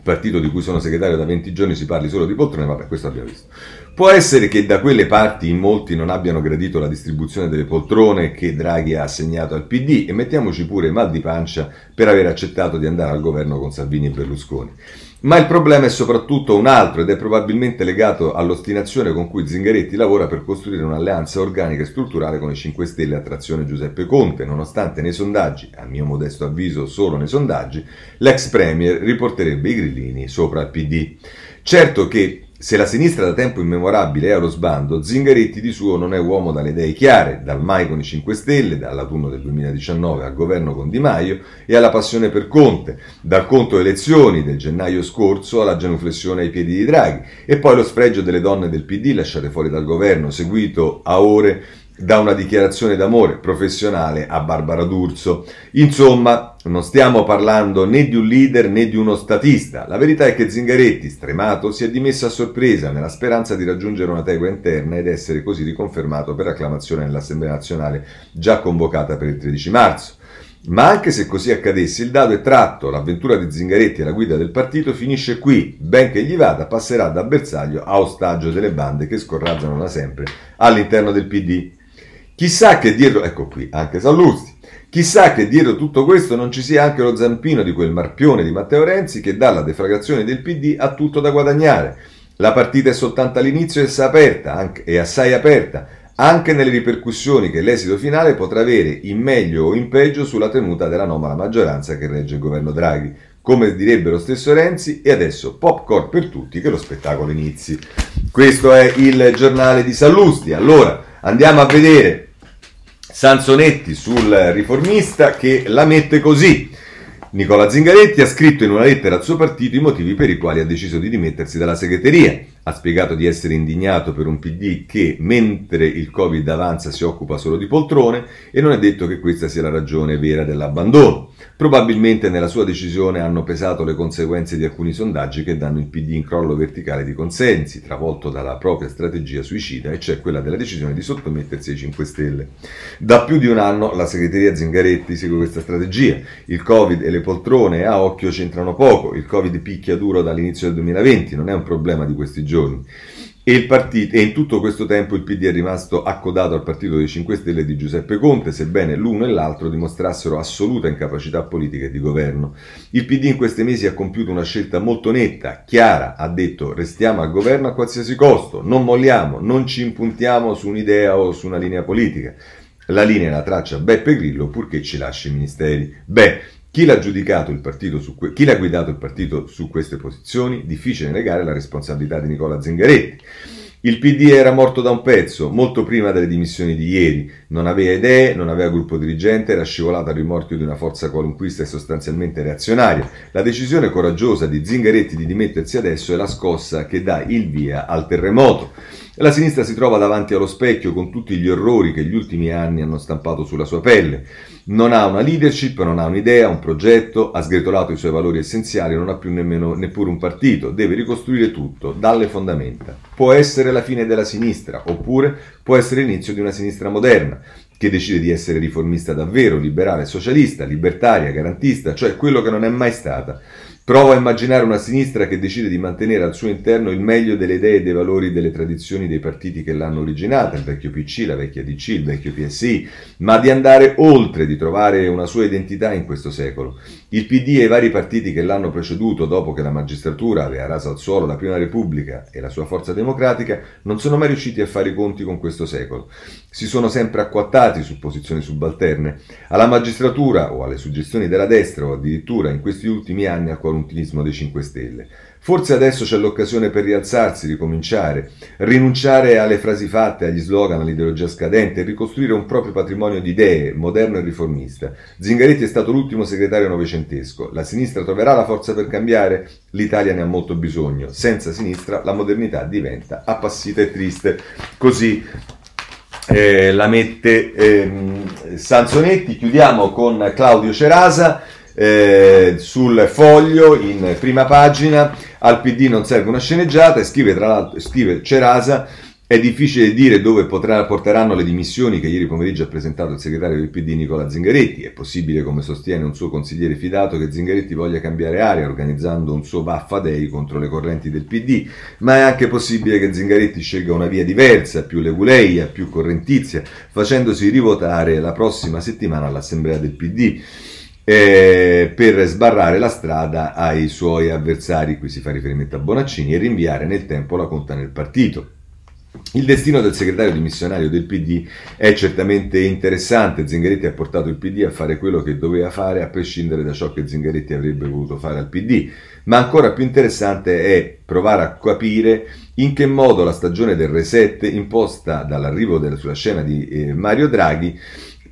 partito di cui sono segretario da 20 giorni si parli solo di poltrone, vabbè, questo abbiamo visto. Può essere che da quelle parti in molti non abbiano gradito la distribuzione delle poltrone che Draghi ha assegnato al PD e mettiamoci pure mal di pancia per aver accettato di andare al governo con Salvini e Berlusconi. Ma il problema è soprattutto un altro ed è probabilmente legato all'ostinazione con cui Zingaretti lavora per costruire un'alleanza organica e strutturale con i 5 Stelle a trazione Giuseppe Conte, nonostante nei sondaggi, a mio modesto avviso solo nei sondaggi, l'ex premier riporterebbe i grillini sopra il PD. Certo che se la sinistra da tempo immemorabile è allo sbando, Zingaretti di suo non è uomo dalle idee chiare, dal mai con i 5 Stelle, dall'autunno del 2019 al governo con Di Maio e alla passione per Conte, dal conto elezioni del gennaio scorso alla genuflessione ai piedi di Draghi e poi lo sfregio delle donne del PD lasciate fuori dal governo, seguito a ore da una dichiarazione d'amore professionale a Barbara D'Urso. Insomma, non stiamo parlando né di un leader né di uno statista. La verità è che Zingaretti, stremato, si è dimesso a sorpresa nella speranza di raggiungere una tegua interna ed essere così riconfermato per acclamazione nell'Assemblea nazionale già convocata per il 13 marzo. Ma anche se così accadesse, il dato è tratto, l'avventura di Zingaretti alla guida del partito finisce qui, ben che gli vada, passerà da bersaglio a ostaggio delle bande che scorrazzano da sempre all'interno del PD. Chissà che dietro, ecco qui, anche Sallusti, chissà che dietro tutto questo non ci sia anche lo zampino di quel marpione di Matteo Renzi che dalla deflagrazione del PD ha tutto da guadagnare. La partita è soltanto all'inizio e aperta, e assai aperta, anche nelle ripercussioni che l'esito finale potrà avere in meglio o in peggio sulla tenuta della nomala maggioranza che regge il governo Draghi. Come direbbe lo stesso Renzi, e adesso popcorn per tutti che lo spettacolo inizi. Questo è il giornale di Sallusti. Allora, andiamo a vedere Sansonetti sul riformista che la mette così. Nicola Zingaretti ha scritto in una lettera al suo partito i motivi per i quali ha deciso di dimettersi dalla segreteria. Ha spiegato di essere indignato per un PD che, mentre il Covid avanza, si occupa solo di poltrone e non è detto che questa sia la ragione vera dell'abbandono. Probabilmente nella sua decisione hanno pesato le conseguenze di alcuni sondaggi che danno il PD in crollo verticale di consensi, travolto dalla propria strategia suicida, e cioè quella della decisione di sottomettersi ai 5 Stelle. Da più di un anno la segreteria Zingaretti segue questa strategia. Il Covid e le poltrone a occhio c'entrano poco, il Covid picchia duro dall'inizio del 2020, non è un problema di questi giorni. E, partito, e, in tutto questo tempo il PD è rimasto accodato al partito dei 5 Stelle di Giuseppe Conte, sebbene l'uno e l'altro dimostrassero assoluta incapacità politica e di governo. Il PD in questi mesi ha compiuto una scelta molto netta, chiara, ha detto restiamo al governo a qualsiasi costo, non molliamo, non ci impuntiamo su un'idea o su una linea politica. La linea la traccia Beppe Grillo purché ci lasci i ministeri. Beh, chi l'ha giudicato il partito su que- chi l'ha guidato il partito su queste posizioni? Difficile negare la responsabilità di Nicola Zingaretti. Il PD era morto da un pezzo, molto prima delle dimissioni di ieri. Non aveva idee, non aveva gruppo dirigente, era scivolato al rimorchio di una forza qualunquista e sostanzialmente reazionaria. La decisione coraggiosa di Zingaretti di dimettersi adesso è la scossa che dà il via al terremoto. La sinistra si trova davanti allo specchio con tutti gli orrori che gli ultimi anni hanno stampato sulla sua pelle. Non ha una leadership, non ha un'idea, un progetto, ha sgretolato i suoi valori essenziali, non ha più nemmeno, neppure un partito, deve ricostruire tutto, dalle fondamenta. Può essere la fine della sinistra, oppure può essere l'inizio di una sinistra moderna, che decide di essere riformista davvero, liberale, socialista, libertaria, garantista, cioè quello che non è mai stata. Provo a immaginare una sinistra che decide di mantenere al suo interno il meglio delle idee e dei valori delle tradizioni dei partiti che l'hanno originata, il vecchio PC, la vecchia DC, il vecchio PSI, ma di andare oltre, di trovare una sua identità in questo secolo. Il PD e i vari partiti che l'hanno preceduto dopo che la magistratura aveva raso al suolo la Prima Repubblica e la sua forza democratica non sono mai riusciti a fare i conti con questo secolo. Si sono sempre acquattati su posizioni subalterne. Alla magistratura o alle suggestioni della destra o addirittura in questi ultimi anni al qualunquismo dei 5 Stelle. Forse adesso c'è l'occasione per rialzarsi, ricominciare, rinunciare alle frasi fatte, agli slogan, all'ideologia scadente e ricostruire un proprio patrimonio di idee, moderno e riformista. Zingaretti è stato l'ultimo segretario novecentesco. La sinistra troverà la forza per cambiare? L'Italia ne ha molto bisogno. Senza sinistra la modernità diventa appassita e triste. Così eh, la mette eh, Sansonetti. Chiudiamo con Claudio Cerasa eh, sul foglio in prima pagina al PD non serve una sceneggiata e scrive tra l'altro scrive Cerasa è difficile dire dove potrà, porteranno le dimissioni che ieri pomeriggio ha presentato il segretario del PD Nicola Zingaretti. È possibile, come sostiene un suo consigliere fidato, che Zingaretti voglia cambiare aria organizzando un suo Vaffa Day contro le correnti del PD, ma è anche possibile che Zingaretti scelga una via diversa, più leguleia, più correntizia, facendosi rivotare la prossima settimana all'assemblea del PD eh, per sbarrare la strada ai suoi avversari, qui si fa riferimento a Bonaccini, e rinviare nel tempo la conta nel partito. Il destino del segretario dimissionario del PD è certamente interessante. Zingaretti ha portato il PD a fare quello che doveva fare, a prescindere da ciò che Zingaretti avrebbe voluto fare al PD. Ma ancora più interessante è provare a capire in che modo la stagione del reset imposta dall'arrivo della, sulla scena di eh, Mario Draghi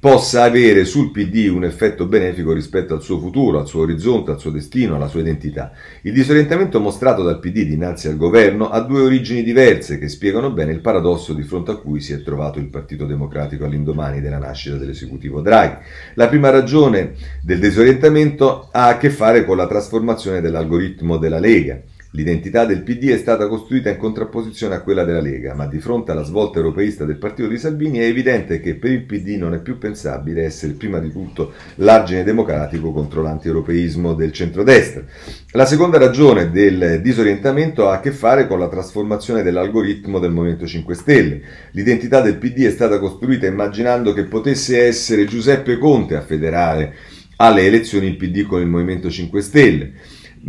possa avere sul PD un effetto benefico rispetto al suo futuro, al suo orizzonte, al suo destino, alla sua identità. Il disorientamento mostrato dal PD dinanzi al governo ha due origini diverse che spiegano bene il paradosso di fronte a cui si è trovato il Partito Democratico all'indomani della nascita dell'esecutivo Draghi. La prima ragione del disorientamento ha a che fare con la trasformazione dell'algoritmo della Lega. L'identità del PD è stata costruita in contrapposizione a quella della Lega, ma di fronte alla svolta europeista del partito di Salvini è evidente che per il PD non è più pensabile essere prima di tutto l'argine democratico contro l'antieuropeismo del centrodestra. La seconda ragione del disorientamento ha a che fare con la trasformazione dell'algoritmo del Movimento 5 Stelle. L'identità del PD è stata costruita immaginando che potesse essere Giuseppe Conte a federare alle elezioni il PD con il Movimento 5 Stelle.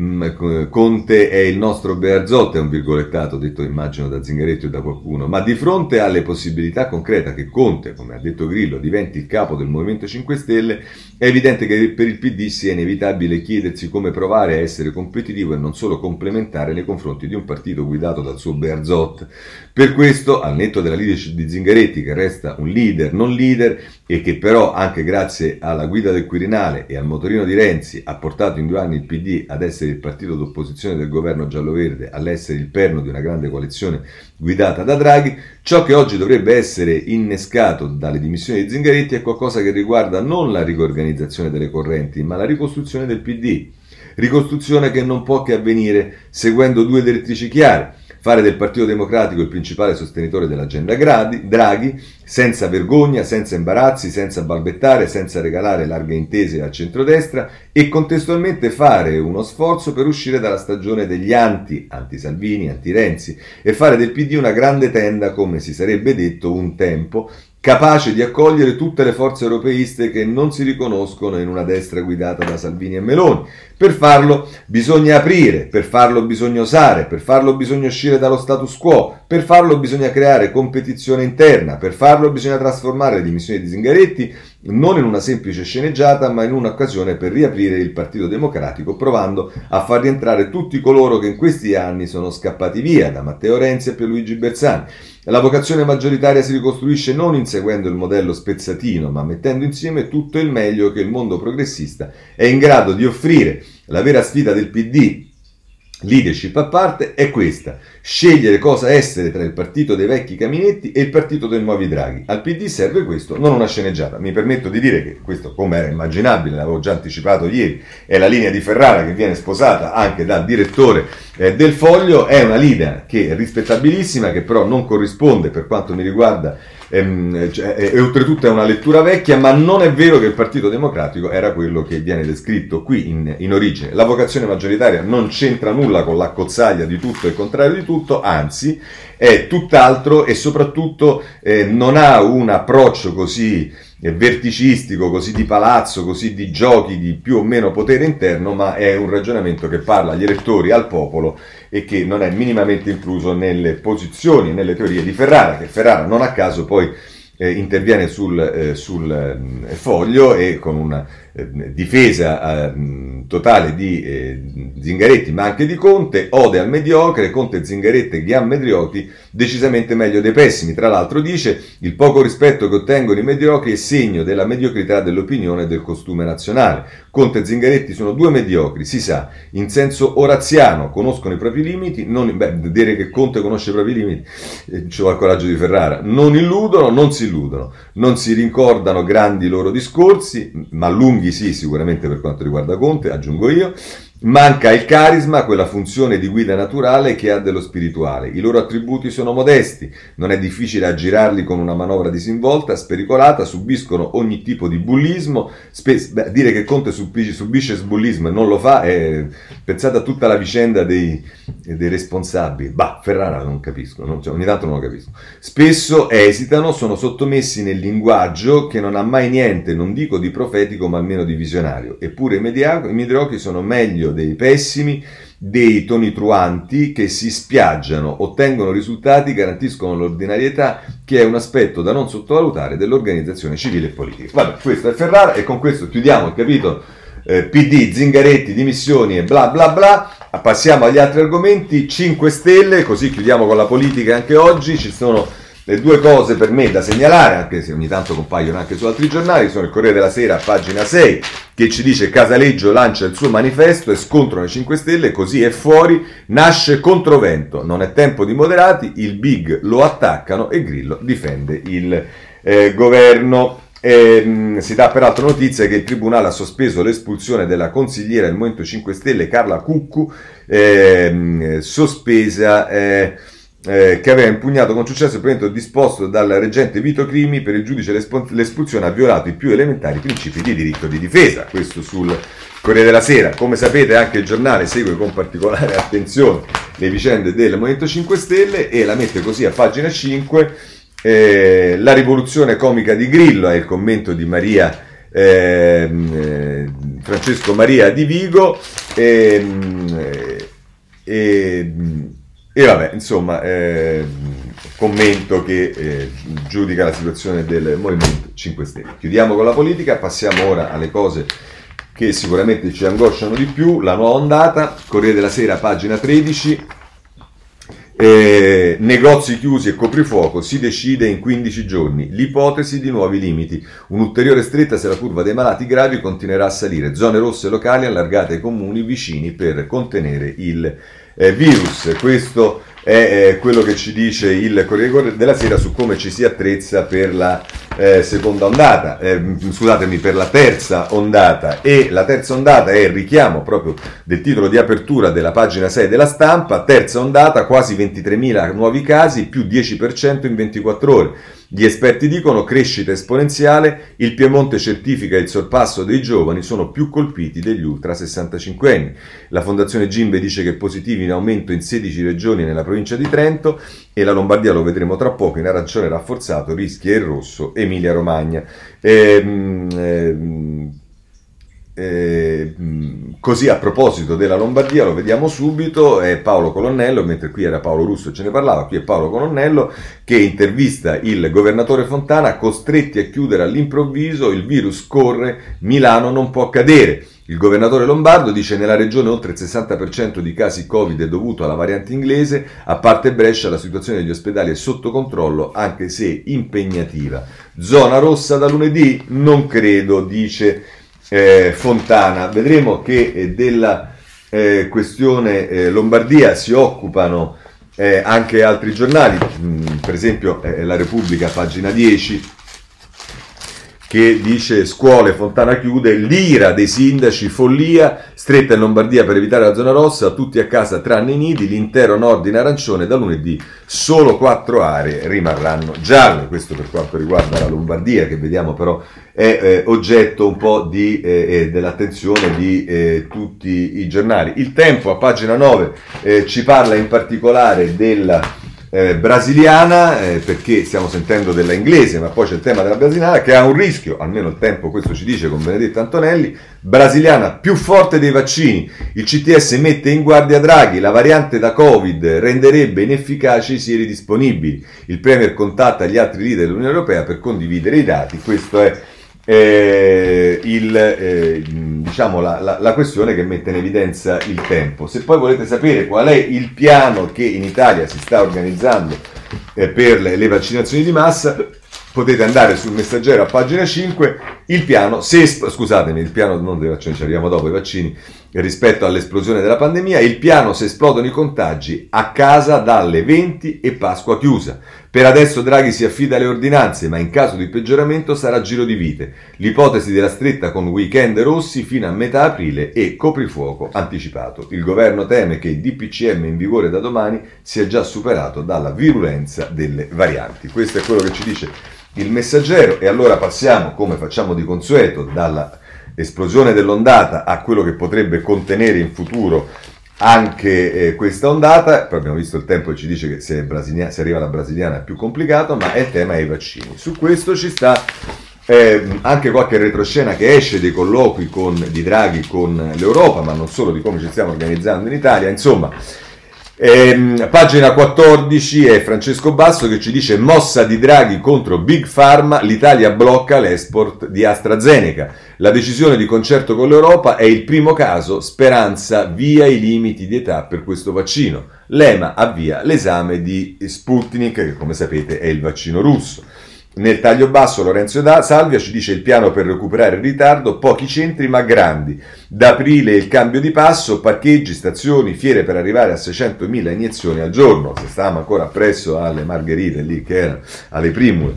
Mm, Conte è il nostro Bearzot, è un virgolettato detto immagino da Zingaretti o da qualcuno, ma di fronte alle possibilità concrete che Conte, come ha detto Grillo, diventi il capo del Movimento 5 Stelle, è evidente che per il PD sia inevitabile chiedersi come provare a essere competitivo e non solo complementare nei confronti di un partito guidato dal suo Bearzot. Per questo, al netto della leadership di Zingaretti, che resta un leader non leader e che però anche grazie alla guida del Quirinale e al motorino di Renzi ha portato in due anni il PD ad essere il partito d'opposizione del governo giallo-verde, all'essere il perno di una grande coalizione guidata da Draghi, ciò che oggi dovrebbe essere innescato dalle dimissioni di Zingaretti è qualcosa che riguarda non la riorganizzazione delle correnti, ma la ricostruzione del PD. Ricostruzione che non può che avvenire seguendo due direttrici chiare fare del Partito Democratico il principale sostenitore dell'agenda Draghi, senza vergogna, senza imbarazzi, senza balbettare, senza regalare larghe intese al centrodestra e contestualmente fare uno sforzo per uscire dalla stagione degli anti, anti-Salvini, anti-Renzi e fare del PD una grande tenda, come si sarebbe detto un tempo, capace di accogliere tutte le forze europeiste che non si riconoscono in una destra guidata da Salvini e Meloni. Per farlo bisogna aprire, per farlo bisogna osare, per farlo bisogna uscire dallo status quo, per farlo bisogna creare competizione interna, per farlo bisogna trasformare le dimissioni di Zingaretti non in una semplice sceneggiata, ma in un'occasione per riaprire il Partito Democratico, provando a far rientrare tutti coloro che in questi anni sono scappati via, da Matteo Renzi a Pierluigi Bersani. La vocazione maggioritaria si ricostruisce non inseguendo il modello spezzatino, ma mettendo insieme tutto il meglio che il mondo progressista è in grado di offrire. La vera sfida del PD leadership a parte è questa, scegliere cosa essere tra il partito dei vecchi caminetti e il partito dei nuovi draghi. Al PD serve questo, non una sceneggiata. Mi permetto di dire che questo, come era immaginabile, l'avevo già anticipato ieri, è la linea di Ferrara che viene sposata anche dal direttore eh, del Foglio, è una linea che è rispettabilissima, che però non corrisponde per quanto mi riguarda ehm, cioè, e, e, oltretutto è una lettura vecchia, ma non è vero che il Partito Democratico era quello che viene descritto qui in, in origine. La vocazione maggioritaria non c'entra nulla con la cozzaglia di tutto e il contrario di tutto, anzi è tutt'altro e soprattutto eh, non ha un approccio così eh, verticistico, così di palazzo, così di giochi di più o meno potere interno, ma è un ragionamento che parla agli elettori, al popolo e che non è minimamente incluso nelle posizioni, nelle teorie di Ferrara, che Ferrara non a caso poi eh, interviene sul, eh, sul eh, foglio e con una eh, difesa eh, totale di eh, Zingaretti ma anche di Conte, ode al mediocre, Conte, Zingaretti e Ghian Medriotti decisamente meglio dei pessimi. Tra l'altro dice il poco rispetto che ottengono i mediocri è segno della mediocrità dell'opinione e del costume nazionale. Conte e Zingaretti sono due mediocri, si sa, in senso oraziano, conoscono i propri limiti, non, beh, dire che Conte conosce i propri limiti, eh, ci vuole il coraggio di Ferrara, non illudono, non si illudono, non si rincordano grandi loro discorsi, ma lunghi Lunghi sì, sicuramente per quanto riguarda Conte, aggiungo io. Manca il carisma, quella funzione di guida naturale che ha dello spirituale. I loro attributi sono modesti, non è difficile aggirarli con una manovra disinvolta, spericolata, subiscono ogni tipo di bullismo. Spe- beh, dire che Conte subisce, subisce sbullismo e non lo fa, è... pensate a tutta la vicenda dei, dei responsabili. Bah, Ferrara non capisco, non, cioè, ogni tanto non lo capisco. Spesso esitano, sono sottomessi nel linguaggio che non ha mai niente, non dico di profetico, ma almeno di visionario. Eppure i, mediocri, i mediocri sono meglio meglio dei pessimi, dei toni truanti che si spiaggiano, ottengono risultati, garantiscono l'ordinarietà, che è un aspetto da non sottovalutare dell'organizzazione civile e politica. Vabbè, questo è Ferrara e con questo chiudiamo il capitolo eh, PD, Zingaretti, dimissioni e bla bla bla. Passiamo agli altri argomenti, 5 Stelle, così chiudiamo con la politica anche oggi, ci sono le due cose per me da segnalare, anche se ogni tanto compaiono anche su altri giornali, sono il Corriere della Sera, pagina 6, che ci dice Casaleggio lancia il suo manifesto e scontrano i 5 Stelle, così è fuori, nasce controvento, non è tempo di moderati, il big lo attaccano e Grillo difende il eh, governo. Eh, si dà peraltro notizia che il Tribunale ha sospeso l'espulsione della consigliera del Movimento 5 Stelle Carla Cuccu, eh, sospesa eh, eh, che aveva impugnato con successo il provvedimento disposto dal reggente Vito Crimi per il giudice l'espulsione ha violato i più elementari principi di diritto di difesa. Questo sul Corriere della Sera. Come sapete anche il giornale segue con particolare attenzione le vicende del Movimento 5 Stelle e la mette così a pagina 5. Eh, la rivoluzione comica di Grillo è il commento di Maria ehm, eh, Francesco Maria di Vigo. Ehm, eh, e vabbè, insomma, eh, commento che eh, giudica la situazione del Movimento 5 Stelle. Chiudiamo con la politica, passiamo ora alle cose che sicuramente ci angosciano di più. La nuova ondata, Corriere della Sera, pagina 13. Eh, negozi chiusi e coprifuoco si decide in 15 giorni. L'ipotesi di nuovi limiti. Un'ulteriore stretta se la curva dei malati gravi continuerà a salire. Zone rosse locali allargate ai comuni vicini per contenere il eh, virus. Questo è eh, quello che ci dice il Corriere della Sera su come ci si attrezza per la eh, seconda ondata, eh, scusatemi, per la terza ondata e la terza ondata è il richiamo proprio del titolo di apertura della pagina 6 della stampa, terza ondata, quasi 23.000 nuovi casi, più 10% in 24 ore. Gli esperti dicono crescita esponenziale, il Piemonte certifica il sorpasso dei giovani, sono più colpiti degli ultra 65 anni. La Fondazione Gimbe dice che positivi in aumento in 16 regioni nella provincia di Trento e la Lombardia lo vedremo tra poco in arancione rafforzato, rischia il rosso Emilia Romagna. Ehm, ehm, eh, così a proposito della Lombardia, lo vediamo subito, è Paolo Colonnello, mentre qui era Paolo Russo e ce ne parlava, qui è Paolo Colonnello che intervista il governatore Fontana, costretti a chiudere all'improvviso, il virus corre, Milano non può cadere. Il governatore Lombardo dice nella regione oltre il 60% di casi Covid è dovuto alla variante inglese, a parte Brescia la situazione degli ospedali è sotto controllo anche se impegnativa. Zona rossa da lunedì? Non credo, dice eh, Fontana. Vedremo che eh, della eh, questione eh, Lombardia si occupano eh, anche altri giornali, mm, per esempio La Repubblica, pagina 10, che dice scuole, Fontana chiude, l'ira dei sindaci, follia, stretta in Lombardia per evitare la zona rossa, tutti a casa tranne i nidi, l'intero nord in arancione, da lunedì solo quattro aree rimarranno gialle, questo per quanto riguarda la Lombardia che vediamo però è eh, oggetto un po' di, eh, eh dell'attenzione di eh, tutti i giornali. Il tempo a pagina 9 eh, ci parla in particolare della eh, brasiliana, eh, perché stiamo sentendo della inglese, ma poi c'è il tema della brasiliana che ha un rischio, almeno il tempo questo ci dice con Benedetto Antonelli, brasiliana più forte dei vaccini. Il CTS mette in guardia Draghi, la variante da Covid renderebbe inefficaci i sieri disponibili. Il Premier contatta gli altri leader dell'Unione Europea per condividere i dati, questo è eh, il, eh, diciamo la, la, la, questione che mette in evidenza il tempo. Se poi volete sapere qual è il piano che in Italia si sta organizzando eh, per le, le, vaccinazioni di massa, potete andare sul messaggero a pagina 5, il piano, se, scusatemi, il piano non dei vaccini, ci arriviamo dopo i vaccini, rispetto all'esplosione della pandemia, il piano se esplodono i contagi a casa dalle 20 e Pasqua chiusa. Per adesso Draghi si affida alle ordinanze, ma in caso di peggioramento sarà giro di vite. L'ipotesi della stretta con weekend rossi fino a metà aprile e coprifuoco anticipato. Il governo teme che il DPCM in vigore da domani sia già superato dalla virulenza delle varianti. Questo è quello che ci dice il messaggero e allora passiamo, come facciamo di consueto, dalla esplosione dell'ondata a quello che potrebbe contenere in futuro anche eh, questa ondata, poi abbiamo visto il tempo che ci dice che se, se, arriva la brasiliana è più complicato, ma è il tema dei vaccini. Su questo ci sta eh, anche qualche retroscena che esce dei colloqui con, di Draghi con l'Europa, ma non solo di come ci stiamo organizzando in Italia, insomma Ehm, pagina 14 è Francesco Basso che ci dice mossa di Draghi contro Big Pharma, l'Italia blocca l'export di AstraZeneca. La decisione di concerto con l'Europa è il primo caso, speranza via i limiti di età per questo vaccino. L'EMA avvia l'esame di Sputnik, che come sapete è il vaccino russo. Nel taglio basso Lorenzo Salvia ci dice il piano per recuperare il ritardo, pochi centri ma grandi. Da aprile il cambio di passo, parcheggi, stazioni, fiere per arrivare a 600.000 iniezioni al giorno. Se stavamo ancora appresso alle margherite lì che erano alle primule.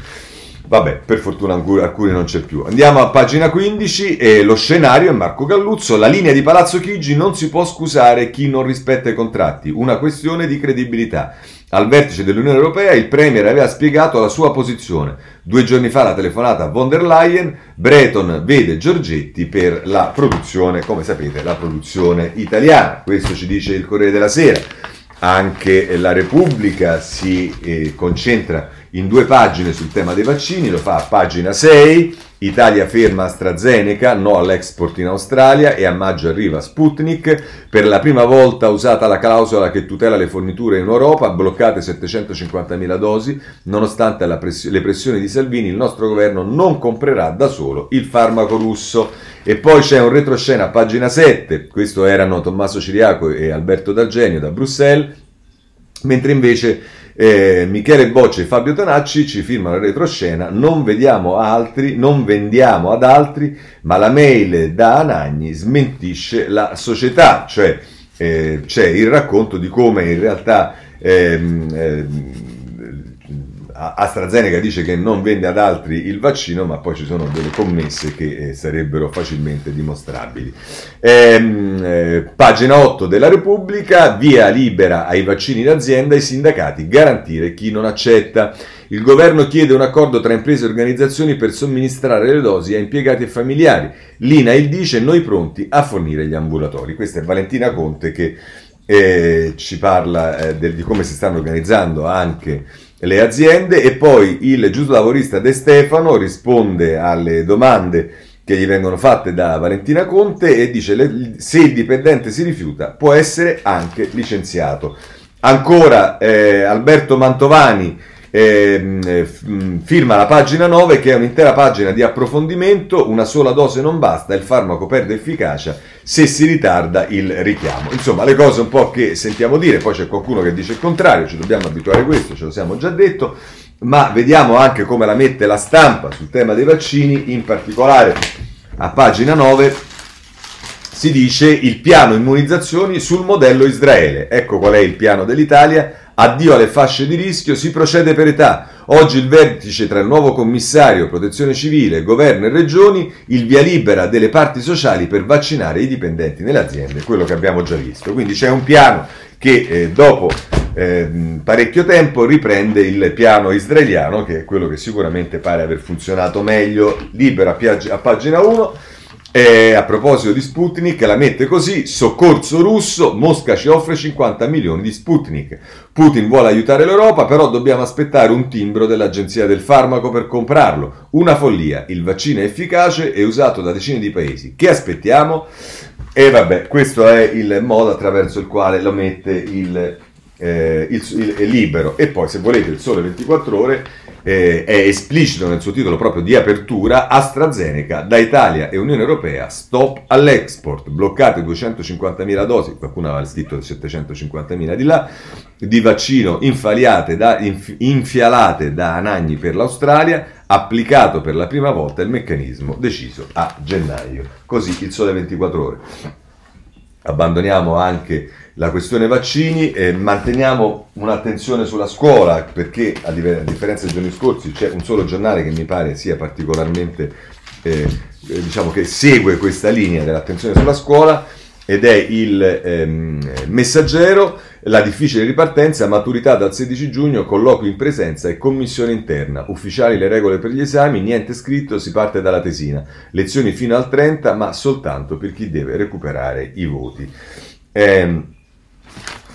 Vabbè, per fortuna alcuni non c'è più. Andiamo a pagina 15 e lo scenario è Marco Galluzzo. La linea di Palazzo Chigi non si può scusare chi non rispetta i contratti, una questione di credibilità. Al vertice dell'Unione Europea il Premier aveva spiegato la sua posizione. Due giorni fa la telefonata a von der Leyen, Breton vede Giorgetti per la produzione, come sapete, la produzione italiana. Questo ci dice il Corriere della Sera. Anche la Repubblica si eh, concentra in due pagine sul tema dei vaccini, lo fa a pagina 6 Italia ferma AstraZeneca, no all'export in Australia e a maggio arriva Sputnik. Per la prima volta usata la clausola che tutela le forniture in Europa, bloccate 750.000 dosi. Nonostante press- le pressioni di Salvini, il nostro governo non comprerà da solo il farmaco russo. E poi c'è un retroscena a pagina 7, questo erano Tommaso Ciriaco e Alberto D'Argenio da Bruxelles, mentre invece eh, Michele Boccia e Fabio Tonacci ci firmano la retroscena, non vediamo altri, non vendiamo ad altri, ma la mail da Anagni smentisce la società, cioè eh, c'è il racconto di come in realtà ehm, ehm, AstraZeneca dice che non vende ad altri il vaccino, ma poi ci sono delle commesse che eh, sarebbero facilmente dimostrabili. Ehm, eh, pagina 8 della Repubblica, via libera ai vaccini in azienda, i sindacati garantire chi non accetta. Il governo chiede un accordo tra imprese e organizzazioni per somministrare le dosi a impiegati e familiari. L'INAIL dice noi pronti a fornire gli ambulatori. Questa è Valentina Conte che eh, ci parla eh, de, di come si stanno organizzando anche le aziende e poi il giuslavorista De Stefano risponde alle domande che gli vengono fatte da Valentina Conte e dice se il dipendente si rifiuta può essere anche licenziato. Ancora eh, Alberto Mantovani eh, firma la pagina 9 che è un'intera pagina di approfondimento, una sola dose non basta, il farmaco perde efficacia se si ritarda il richiamo. Insomma, le cose un po' che sentiamo dire, poi c'è qualcuno che dice il contrario, ci dobbiamo abituare a questo, ce lo siamo già detto, ma vediamo anche come la mette la stampa sul tema dei vaccini, in particolare a pagina 9 si dice il piano immunizzazioni sul modello Israele. Ecco qual è il piano dell'Italia Addio alle fasce di rischio, si procede per età. Oggi il vertice tra il nuovo commissario, protezione civile, governo e regioni, il via libera delle parti sociali per vaccinare i dipendenti nelle aziende, quello che abbiamo già visto. Quindi c'è un piano che eh, dopo eh, parecchio tempo riprende il piano israeliano, che è quello che sicuramente pare aver funzionato meglio, libera a pagina 1 e a proposito di Sputnik, la mette così: soccorso russo, Mosca ci offre 50 milioni di Sputnik. Putin vuole aiutare l'Europa, però dobbiamo aspettare un timbro dell'Agenzia del Farmaco per comprarlo. Una follia. Il vaccino è efficace e usato da decine di paesi. Che aspettiamo? E vabbè, questo è il modo attraverso il quale lo mette il, eh, il, il, il libero. E poi, se volete, il sole 24 ore eh, è esplicito nel suo titolo proprio di apertura, AstraZeneca da Italia e Unione Europea, stop all'export, bloccate 250.000 dosi, qualcuno aveva scritto 750.000 di là, di vaccino da, inf, infialate da Anagni per l'Australia, applicato per la prima volta il meccanismo deciso a gennaio. Così il sole 24 ore. Abbandoniamo anche la questione vaccini e manteniamo un'attenzione sulla scuola perché a, differenza dei giorni scorsi c'è un solo giornale che mi pare sia particolarmente eh, eh, diciamo che segue questa linea dell'attenzione sulla scuola ed è il ehm, messaggero la difficile ripartenza, maturità dal 16 giugno, colloqui in presenza e commissione interna, ufficiali le regole per gli esami, niente scritto, si parte dalla tesina, lezioni fino al 30 ma soltanto per chi deve recuperare i voti. Eh,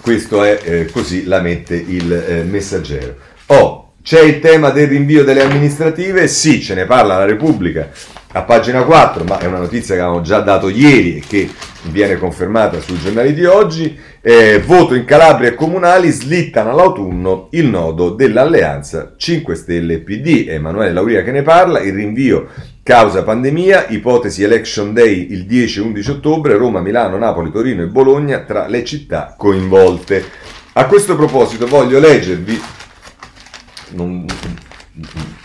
questo è eh, così la mette il eh, messaggero. Oh, c'è il tema del rinvio delle amministrative? Sì, ce ne parla la Repubblica a pagina 4, ma è una notizia che avevamo già dato ieri e che viene confermata sui giornali di oggi. Eh, voto in Calabria e comunali slittano all'autunno il nodo dell'alleanza 5 Stelle PD. Emanuele Lauria che ne parla, il rinvio Causa pandemia, ipotesi Election Day il 10 11 ottobre, Roma, Milano, Napoli, Torino e Bologna tra le città coinvolte. A questo proposito voglio leggervi, non,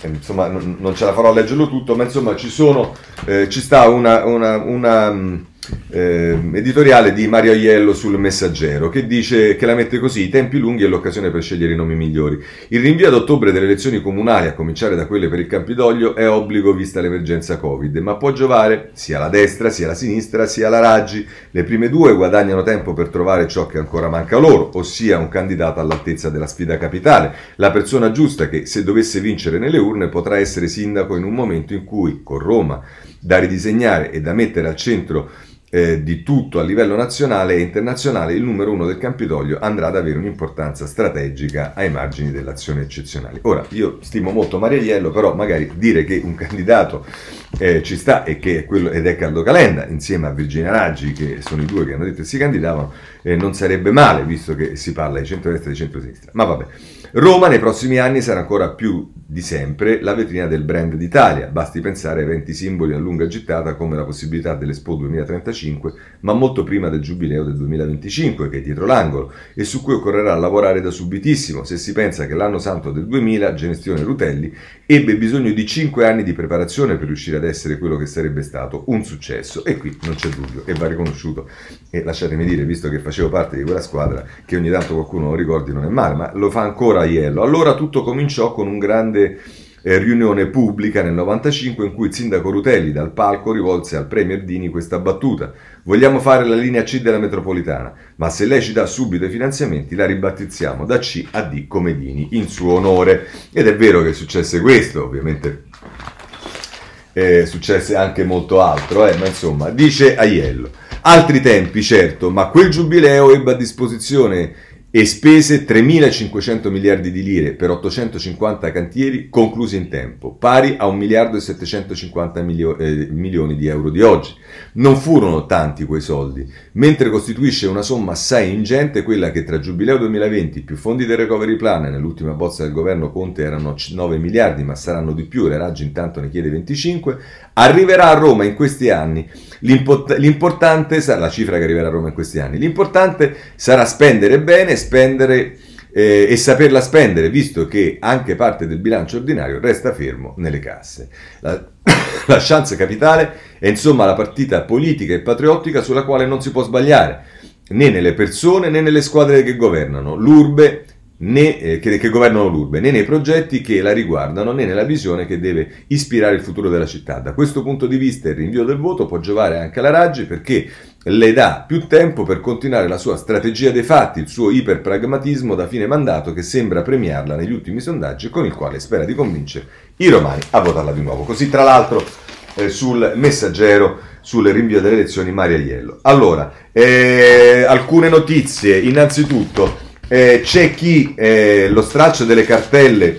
insomma non ce la farò a leggerlo tutto, ma insomma ci sono, eh, ci sta una, una, una eh, editoriale di Mario Aiello sul Messaggero che dice che la mette così: i tempi lunghi e l'occasione per scegliere i nomi migliori. Il rinvio ad ottobre delle elezioni comunali, a cominciare da quelle per il Campidoglio, è obbligo vista l'emergenza Covid, ma può giovare sia la destra, sia la sinistra, sia la Raggi. Le prime due guadagnano tempo per trovare ciò che ancora manca loro, ossia un candidato all'altezza della sfida capitale, la persona giusta che, se dovesse vincere nelle urne, potrà essere sindaco in un momento in cui, con Roma, da ridisegnare e da mettere al centro eh, di tutto a livello nazionale e internazionale, il numero uno del Campidoglio andrà ad avere un'importanza strategica ai margini dell'azione eccezionale. Ora, io stimo molto Mariaiello, però magari dire che un candidato eh, ci sta e che è quello, ed è Caldo Calenda, insieme a Virginia Raggi, che sono i due che hanno detto che si candidavano, eh, non sarebbe male, visto che si parla di centro-destra e di centro-sinistra. Ma vabbè. Roma nei prossimi anni sarà ancora più di sempre la vetrina del brand d'Italia, basti pensare a eventi simboli a lunga gittata come la possibilità dell'Expo 2035, ma molto prima del giubileo del 2025 che è dietro l'angolo e su cui occorrerà lavorare da subitissimo. Se si pensa che l'anno santo del 2000, gestione Rutelli, ebbe bisogno di 5 anni di preparazione per riuscire ad essere quello che sarebbe stato un successo. E qui non c'è dubbio e va riconosciuto. E lasciatemi dire, visto che facevo parte di quella squadra, che ogni tanto qualcuno lo ricordi non è male, ma lo fa ancora Aiello. Allora tutto cominciò con un grande eh, riunione pubblica nel 95 in cui il sindaco Rutelli dal palco rivolse al premier Dini questa battuta. Vogliamo fare la linea C della metropolitana, ma se lei ci dà subito i finanziamenti la ribattezziamo da C a D come Dini in suo onore. Ed è vero che successe questo, ovviamente eh, successe anche molto altro, eh, ma insomma, dice Aiello. Altri tempi, certo, ma quel giubileo ebbe a disposizione e spese 3.500 miliardi di lire per 850 cantieri conclusi in tempo, pari a 1 miliardo e 750 milio- eh, milioni di euro di oggi. Non furono tanti quei soldi, mentre costituisce una somma assai ingente quella che tra Giubileo 2020 più fondi del recovery plan nell'ultima bozza del governo Conte erano 9 miliardi, ma saranno di più, le Raggi intanto ne chiede 25, arriverà a Roma in questi anni L'import- l'importante sarà la cifra che arriverà a Roma in questi anni. L'importante sarà spendere bene, spendere eh, e saperla spendere, visto che anche parte del bilancio ordinario resta fermo nelle casse. La, la chance capitale è insomma la partita politica e patriottica sulla quale non si può sbagliare, né nelle persone né nelle squadre che governano. L'urbe né, eh, che, che, governano l'urbe, né nei progetti che la riguardano, né nella visione che deve ispirare il futuro della città. Da questo punto di vista il rinvio del voto può giovare anche alla Raggi perché le dà più tempo per continuare la sua strategia dei fatti, il suo iperpragmatismo da fine mandato che sembra premiarla negli ultimi sondaggi con il quale spera di convincere i romani a votarla di nuovo. Così tra l'altro eh, sul messaggero sul rinvio delle elezioni Maria Iello. Allora, eh, alcune notizie, innanzitutto eh, c'è chi eh, lo straccio delle cartelle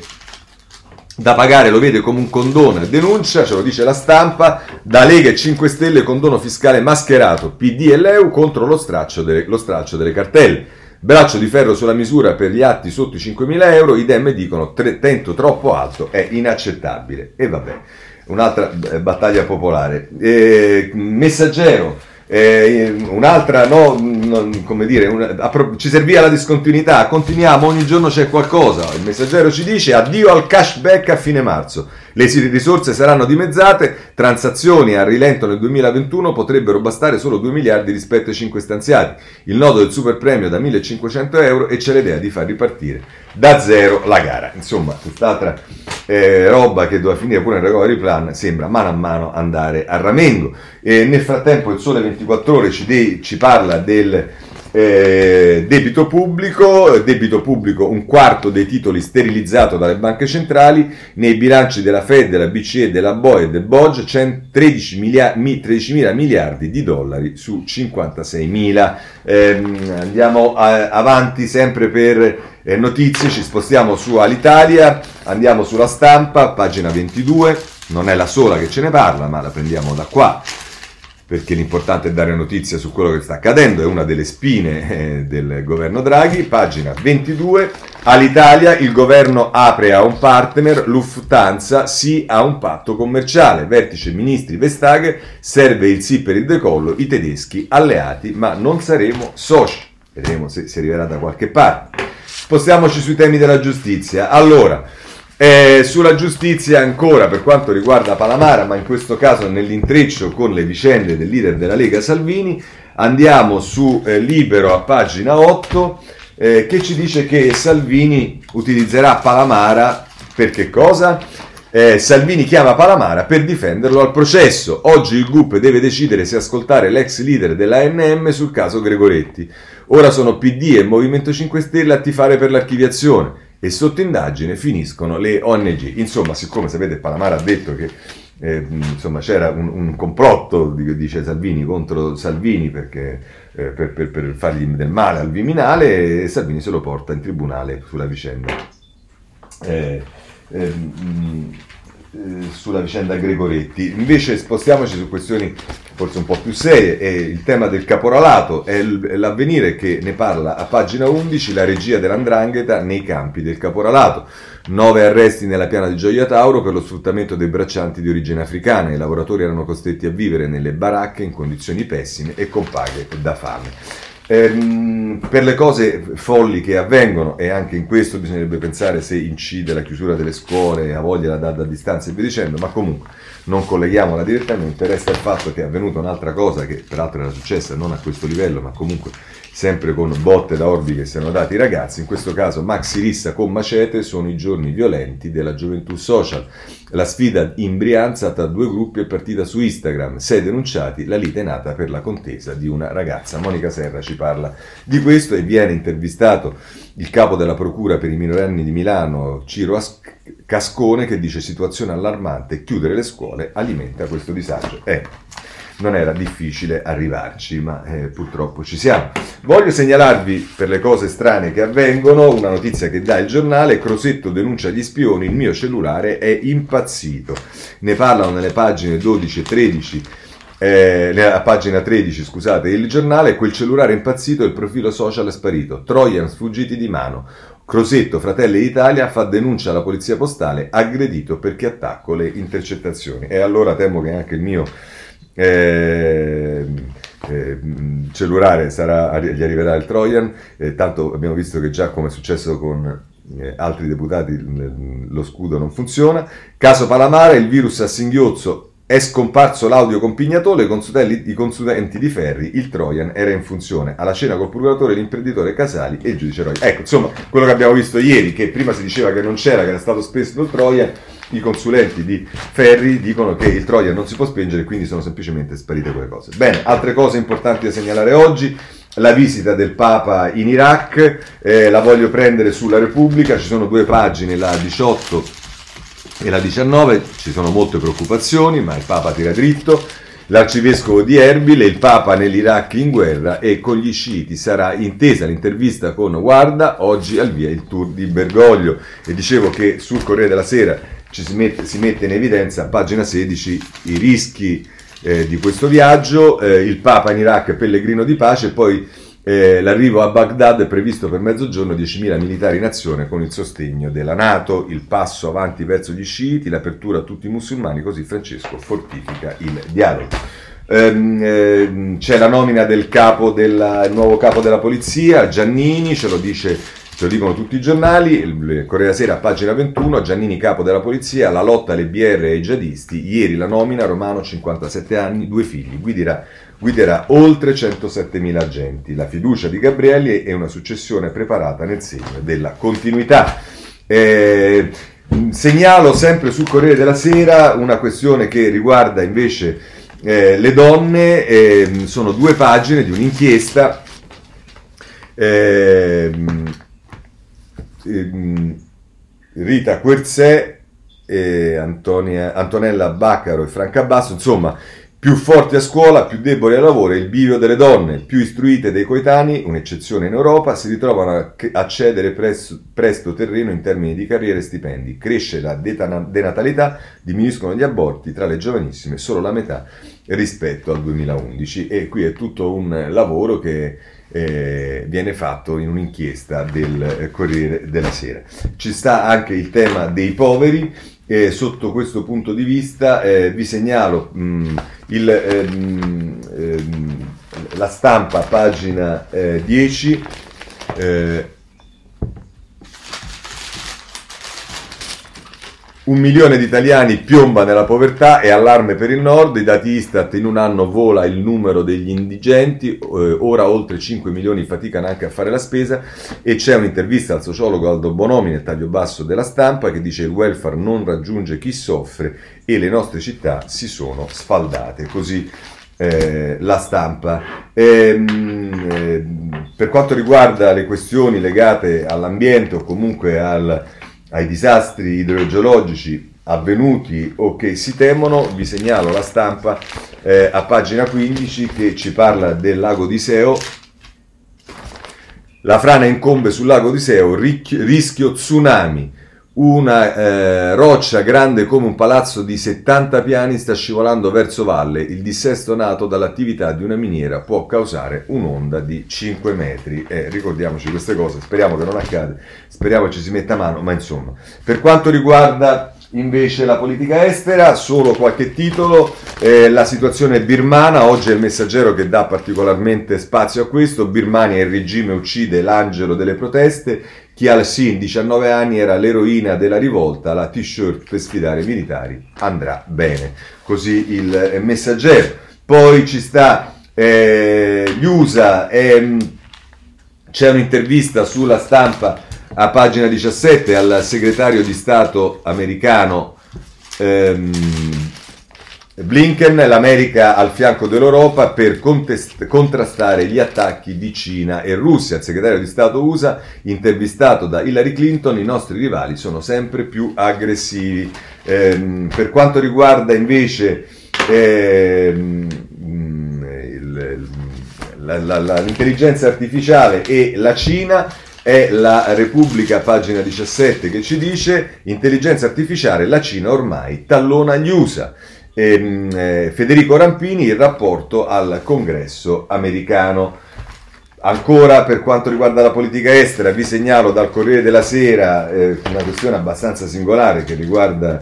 da pagare lo vede come un condono e denuncia, ce lo dice la stampa, da Lega e 5 Stelle condono fiscale mascherato, PD e l'EU contro lo straccio, delle, lo straccio delle cartelle. Braccio di ferro sulla misura per gli atti sotto i 5.000 euro, i Dem dicono tre, tento troppo alto, è inaccettabile. E vabbè, un'altra eh, battaglia popolare. Eh, messaggero eh, un'altra, no, non, come dire, una, ci serviva la discontinuità, continuiamo, ogni giorno c'è qualcosa. Il messaggero ci dice addio al cashback a fine marzo. Le risorse saranno dimezzate, transazioni a rilento nel 2021 potrebbero bastare solo 2 miliardi rispetto ai 5 stanziati. Il nodo del super premio da 1500 euro e c'è l'idea di far ripartire da zero la gara. Insomma, quest'altra eh, roba che doveva finire pure nel recovery plan sembra mano a mano andare a ramengo. E nel frattempo il Sole 24 Ore ci, de- ci parla del eh, debito pubblico, debito pubblico un quarto dei titoli sterilizzato dalle banche centrali, nei bilanci della Fed, della BCE, della BOE e del BOG 13 mila, 13 mila miliardi di dollari su 56 mila. Eh, andiamo a, avanti sempre per eh, notizie, ci spostiamo su Alitalia, andiamo sulla stampa, pagina 22, non è la sola che ce ne parla, ma la prendiamo da qua perché l'importante è dare notizia su quello che sta accadendo, è una delle spine eh, del governo Draghi, pagina 22, all'Italia il governo apre a un partner, Lufthansa sì a un patto commerciale, vertice ministri Vestager, serve il sì per il decollo, i tedeschi alleati, ma non saremo soci, vedremo se si arriverà da qualche parte. Spostiamoci sui temi della giustizia, allora... Eh, sulla giustizia ancora per quanto riguarda Palamara, ma in questo caso nell'intreccio con le vicende del leader della Lega Salvini, andiamo su eh, Libero a pagina 8 eh, che ci dice che Salvini utilizzerà Palamara per che cosa? Eh, Salvini chiama Palamara per difenderlo al processo. Oggi il GUP deve decidere se ascoltare l'ex leader dell'ANM sul caso Gregoretti. Ora sono PD e Movimento 5 Stelle a tifare per l'archiviazione e sotto indagine finiscono le ONG. Insomma, siccome sapete Palamara ha detto che eh, insomma, c'era un, un, complotto, dice Salvini, contro Salvini perché, eh, per, per, per, fargli del male al Viminale e Salvini se lo porta in tribunale sulla vicenda. Eh, ehm, eh, sulla vicenda Gregoretti. Invece spostiamoci su questioni forse un po' più serie. E il tema del caporalato è l'avvenire che ne parla a pagina 11, la regia dell'andrangheta nei campi del caporalato. Nove arresti nella piana di Gioia Tauro per lo sfruttamento dei braccianti di origine africana. I lavoratori erano costretti a vivere nelle baracche in condizioni pessime e con paghe da fame. Ehm, per le cose folli che avvengono, e anche in questo bisognerebbe pensare se incide la chiusura delle scuole, a voglia la data a distanza e via dicendo, ma comunque non colleghiamola direttamente, resta il fatto che è avvenuta un'altra cosa che peraltro era successa non a questo livello, ma comunque sempre con botte da orbi che si erano dati i ragazzi, in questo caso Maxi Rissa con Macete sono i giorni violenti della gioventù social. La sfida in Brianza tra due gruppi è partita su Instagram, sei denunciati, la lite è nata per la contesa di una ragazza. Monica Serra ci parla di questo e viene intervistato il capo della procura per i minorenni di Milano, Ciro Cascone, che dice situazione allarmante, chiudere le scuole alimenta questo disagio. Eh, non era difficile arrivarci, ma eh, purtroppo ci siamo. Voglio segnalarvi per le cose strane che avvengono una notizia che dà il giornale, Crosetto denuncia gli spioni, il mio cellulare è impazzito. Ne parlano nelle pagine 12 e 13 eh, nella pagina 13, scusate, il giornale, quel cellulare impazzito e il profilo social è sparito. Trojan sfuggiti di mano. Crosetto, Fratelli d'Italia, fa denuncia alla polizia postale, aggredito perché attacco le intercettazioni. E allora temo che anche il mio eh, eh, cellulare sarà, gli arriverà il Trojan, eh, tanto abbiamo visto che già come è successo con eh, altri deputati lo scudo non funziona. Caso Palamara, il virus a singhiozzo è scomparso l'audio compignatore, i consulenti di Ferri, il Trojan era in funzione. Alla cena col procuratore, l'imprenditore Casali e il giudice Roy. Ecco, insomma, quello che abbiamo visto ieri, che prima si diceva che non c'era, che era stato spesso il Trojan, i consulenti di Ferri dicono che il Trojan non si può spengere, quindi sono semplicemente sparite quelle cose. Bene, altre cose importanti da segnalare oggi. La visita del Papa in Iraq, eh, la voglio prendere sulla Repubblica, ci sono due pagine, la 18 e la 19, ci sono molte preoccupazioni, ma il Papa tira dritto. L'arcivescovo di Erbil e il Papa nell'Iraq in guerra e con gli sciiti sarà intesa l'intervista con Guarda, oggi al via il tour di Bergoglio. E dicevo che sul Corriere della Sera ci si mette, si mette in evidenza pagina 16 i rischi eh, di questo viaggio, eh, il Papa in Iraq pellegrino di pace poi eh, l'arrivo a Baghdad è previsto per mezzogiorno 10.000 militari in azione con il sostegno della Nato, il passo avanti verso gli sciiti, l'apertura a tutti i musulmani, così Francesco fortifica il dialogo. Ehm, ehm, c'è la nomina del capo della, nuovo capo della polizia, Giannini, ce lo dice Ce lo dicono tutti i giornali, Corriere Sera, pagina 21, Giannini capo della polizia, la lotta alle BR e ai jihadisti, ieri la nomina, Romano 57 anni, due figli, guiderà, guiderà oltre 107.000 agenti. La fiducia di Gabrielli è una successione preparata nel segno della continuità. Eh, segnalo sempre sul Corriere della Sera una questione che riguarda invece eh, le donne, eh, sono due pagine di un'inchiesta. Eh, Ehm, Rita Querzè, eh, Antonella Baccaro e Franca Basso, insomma, più forti a scuola, più deboli al lavoro, il bivio delle donne, più istruite dei coetanei, un'eccezione in Europa, si ritrovano a cedere presto, presto terreno in termini di carriere e stipendi. Cresce la denatalità, diminuiscono gli aborti tra le giovanissime, solo la metà rispetto al 2011. E qui è tutto un lavoro che eh, viene fatto in un'inchiesta del eh, Corriere della Sera. Ci sta anche il tema dei poveri. E sotto questo punto di vista eh, vi segnalo mh, mm, il, ehm, ehm, la stampa, pagina 10. Un milione di italiani piomba nella povertà e allarme per il nord, i dati Istat in un anno vola il numero degli indigenti, eh, ora oltre 5 milioni faticano anche a fare la spesa. E c'è un'intervista al sociologo Aldo Bonomi nel taglio basso della stampa che dice il welfare non raggiunge chi soffre e le nostre città si sono sfaldate, così eh, la stampa. E, eh, per quanto riguarda le questioni legate all'ambiente o comunque al ai disastri idrogeologici avvenuti o che si temono, vi segnalo la stampa eh, a pagina 15 che ci parla del lago di Seo. La frana incombe sul lago di Seo, rischio tsunami. Una eh, roccia grande come un palazzo di 70 piani sta scivolando verso valle. Il dissesto nato dall'attività di una miniera può causare un'onda di 5 metri. Eh, ricordiamoci queste cose, speriamo che non accade, speriamo ci si metta a mano, ma insomma. Per quanto riguarda invece la politica estera, solo qualche titolo, eh, la situazione birmana, oggi è il messaggero che dà particolarmente spazio a questo, Birmania il regime uccide l'angelo delle proteste, chi al Sin 19 anni era l'eroina della rivolta, la t-shirt per sfidare i militari andrà bene, così il eh, messaggero. Poi ci sta eh, gli USA, ehm, c'è un'intervista sulla stampa a pagina 17 al segretario di Stato americano ehm, Blinken, l'America al fianco dell'Europa per contest- contrastare gli attacchi di Cina e Russia. Il segretario di Stato USA, intervistato da Hillary Clinton, i nostri rivali sono sempre più aggressivi. Ehm, per quanto riguarda invece ehm, il, la, la, la, l'intelligenza artificiale e la Cina, è la Repubblica, pagina 17, che ci dice intelligenza artificiale, la Cina ormai tallona gli USA. Ehm, eh, Federico Rampini, il rapporto al congresso americano. Ancora per quanto riguarda la politica estera, vi segnalo dal Corriere della Sera eh, una questione abbastanza singolare che riguarda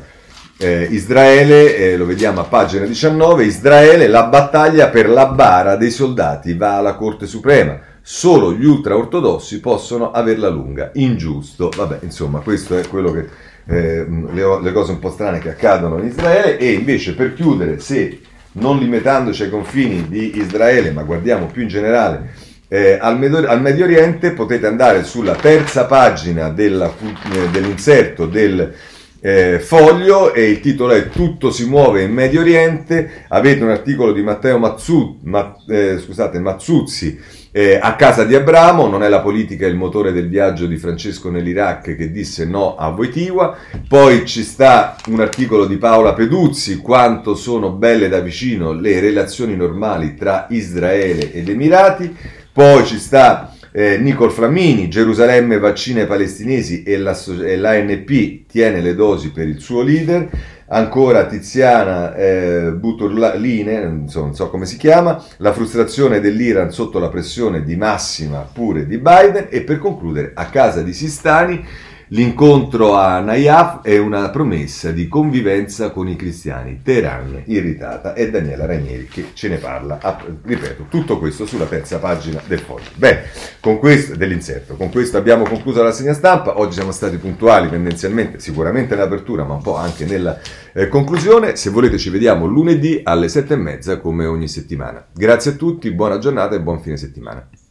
eh, Israele, eh, lo vediamo a pagina 19, Israele, la battaglia per la bara dei soldati va alla Corte Suprema solo gli ultraortodossi possono averla lunga. Ingiusto, vabbè, insomma, questo è quello che eh, le, le, cose un po' strane che accadono in Israele e invece per chiudere, se non limitandoci ai confini di Israele, ma guardiamo più in generale eh, al, Medio, al, Medio, Oriente, potete andare sulla terza pagina della, eh, dell'inserto del eh, foglio e il titolo è Tutto si muove in Medio Oriente. Avete un articolo di Matteo Mazzu, ma, eh, scusate, Mazzuzzi eh, a casa di Abramo, non è la politica il motore del viaggio di Francesco nell'Iraq che disse no a Voitiva. Poi ci sta un articolo di Paola Peduzzi, quanto sono belle da vicino le relazioni normali tra Israele ed Emirati. Poi ci sta eh, Nicol Flammini, Gerusalemme vaccina i palestinesi e, e l'ANP tiene le dosi per il suo leader. Ancora Tiziana eh, Buturline, insomma, non so come si chiama, la frustrazione dell'Iran sotto la pressione di massima pure di Biden e per concludere a casa di Sistani L'incontro a Nayaf è una promessa di convivenza con i cristiani. Teheran irritata è Daniela Ranieri che ce ne parla. Ah, ripeto, tutto questo sulla terza pagina del foglio. Bene, con questo, dell'inserto. Con questo abbiamo concluso la segna stampa. Oggi siamo stati puntuali tendenzialmente, sicuramente nell'apertura, ma un po' anche nella eh, conclusione. Se volete ci vediamo lunedì alle sette e mezza come ogni settimana. Grazie a tutti, buona giornata e buon fine settimana.